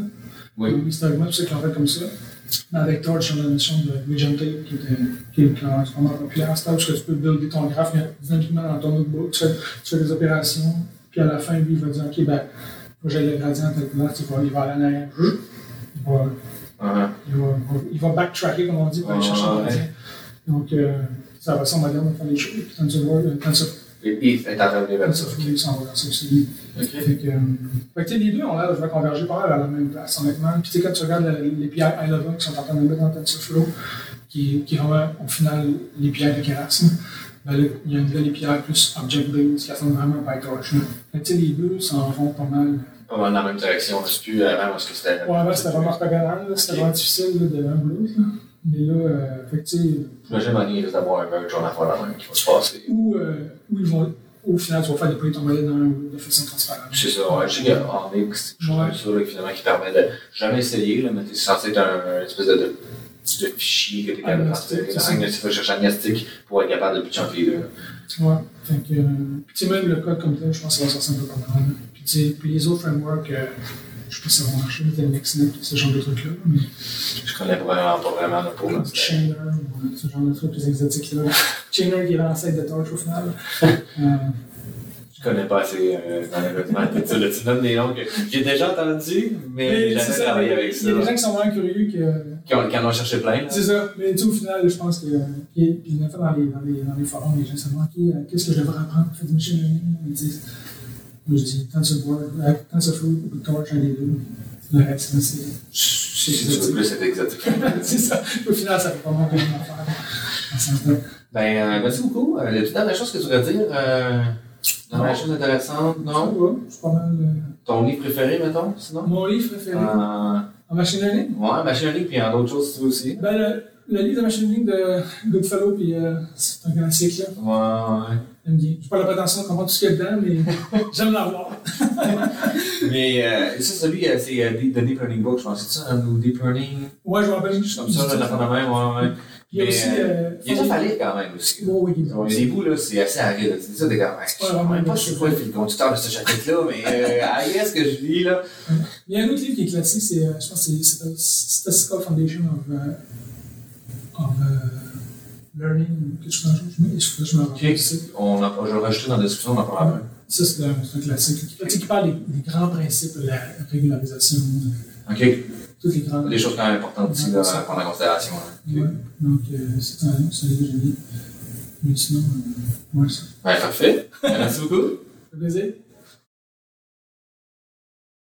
Oui. Donc, historiquement, qui ont fait comme ça. Mais avec Torch, on a la notion de Region Tape qui, était, qui est vraiment populaire. C'est parce que tu peux builder ton graphe dynamiquement dans ton notebook, tu fais, tu fais des opérations, puis à la fin, lui, il va dire Ok, ben, que j'aille le gradient à telle place, il va, aller en arrière. Il va, Uh-huh. il va, il va backtracker, comme on dit, pour aller chercher le gradient. Donc, euh, ça va ça moderne de faire les choses. Puis TensorFlow, euh, TensorFlow, Et est en train de vers ça. TensorFlow, ça va dans ça aussi. Ok. Fait que, euh, que, les deux ont l'air de converger pas mal à la même place, honnêtement. Puis tu sais, quand tu regardes le- les PI i11 qui sont en train de mettre dans TensorFlow, qui, qui ont au final les PI de Keras, ben là, il y a une nouvelle API plus Object-Based qui ressemble vraiment à PyTorch. Fait que, les deux s'en vont pas mal. Pas mal dans la même direction. C'est plus avant parce que c'était. Ouais, avant, c'était vraiment orthogonal, là, c'était vraiment difficile de l'un ou l'autre. Mais là, euh, fait que, tu sais, J'imagine que il risque d'avoir un merge, on a faire la même qui va se passer. où, euh, où ils vont, au final, tu vas faire déployer ton modèle dans un ou de façon transparente. C'est ça, ouais. Je sais qu'en X, je ça, là, finalement, qui permet de jamais essayer, là, mais c'est censé être un, une espèce de, de, de fichier que tu es capable de c'est ça. Agnostic, faut chercher agnostic pour être capable de les deux. Ouais. Fait que, euh, tu sais, même le code comme tel, je pense que ça va sortir un peu comme ça. Puis tu sais, les autres frameworks, euh, je sais pas si ça va marcher, le ce genre de trucs-là. Mais Je connais vraiment pas vraiment pour l'instant. Chainer, ce genre de trucs plus exotiques là. Chainer qui est l'ancêtre de Torch au final. Euh, Je connais pas assez euh, tu sais, là, tu donnes des noms que j'ai déjà entendu, mais j'ai mais c'est jamais ça, travaillé il y a avec des gens qui sont vraiment curieux que. Qui en, qui en ont cherché plein. C'est ça. Mais tu sais, au final, je pense que. Puis, puis dans les, dans les, dans les forums, les gens se demandent euh, qu'est-ce que je devrais apprendre pour faire du machine learning? Ils disent, dis TensorFlow, euh, TensorFlow Torch, deux. Le reste, c'est. C'est exotique. c'est ça. Au final, ça fait pas mal de affaire. Ben, euh, merci beaucoup. Euh, la dernière chose que tu voudrais dire, euh, dernière chose intéressante, non? je suis pas mal. euh, Ton livre préféré, mettons, sinon? Mon livre préféré? Euh, en machine learning? ouais, machine learning, puis en d'autres choses, si tu veux aussi? Ben, le, le livre de machine learning de Goodfellow, puis euh, c'est un classique, là. Ouais, ouais. J'aime bien. J'ai pas la prétention de comprendre tout ce qu'il y a dedans, mais j'aime l'avoir. Mais euh, ça, celui, euh, c'est euh, Deep- The Deep Learning Book, je pense. C'est ça, hein, ou Deep Learning? Ouais, je me rappelle juste Comme ça, là, la fin de même, ouais, ouais. Il y a aussi. euh, euh, Il est à lire quand même aussi. Bon, oui, y a des bouts, là, c'est assez aride. C'est ça, des gars. Je sais même pas c'est quoi le fil conducteur de ce chapitre-là, mais euh, ah, yes, que je lis, là. Il y a un autre livre qui est classique, c'est, euh, je pense c'est- Statistical Foundation of, euh, of euh, Learning, quelque chose. Je me- Je, je me rappelle. Ok. C'est- On a, je vais rajouter dans la description, on en parlera après. Ça, c'est un, un classique. Tu sais, qui parle des, des grands principes de la régularisation, OK. tous les grands. Des choses quand même importantes aussi, là, à prendre en considération. hein. Ouais. Donc, euh, c'est un, livre que j'aime bien. Mais sinon, euh, ouais, ça Ouais, parfait. Merci beaucoup. fait plaisir.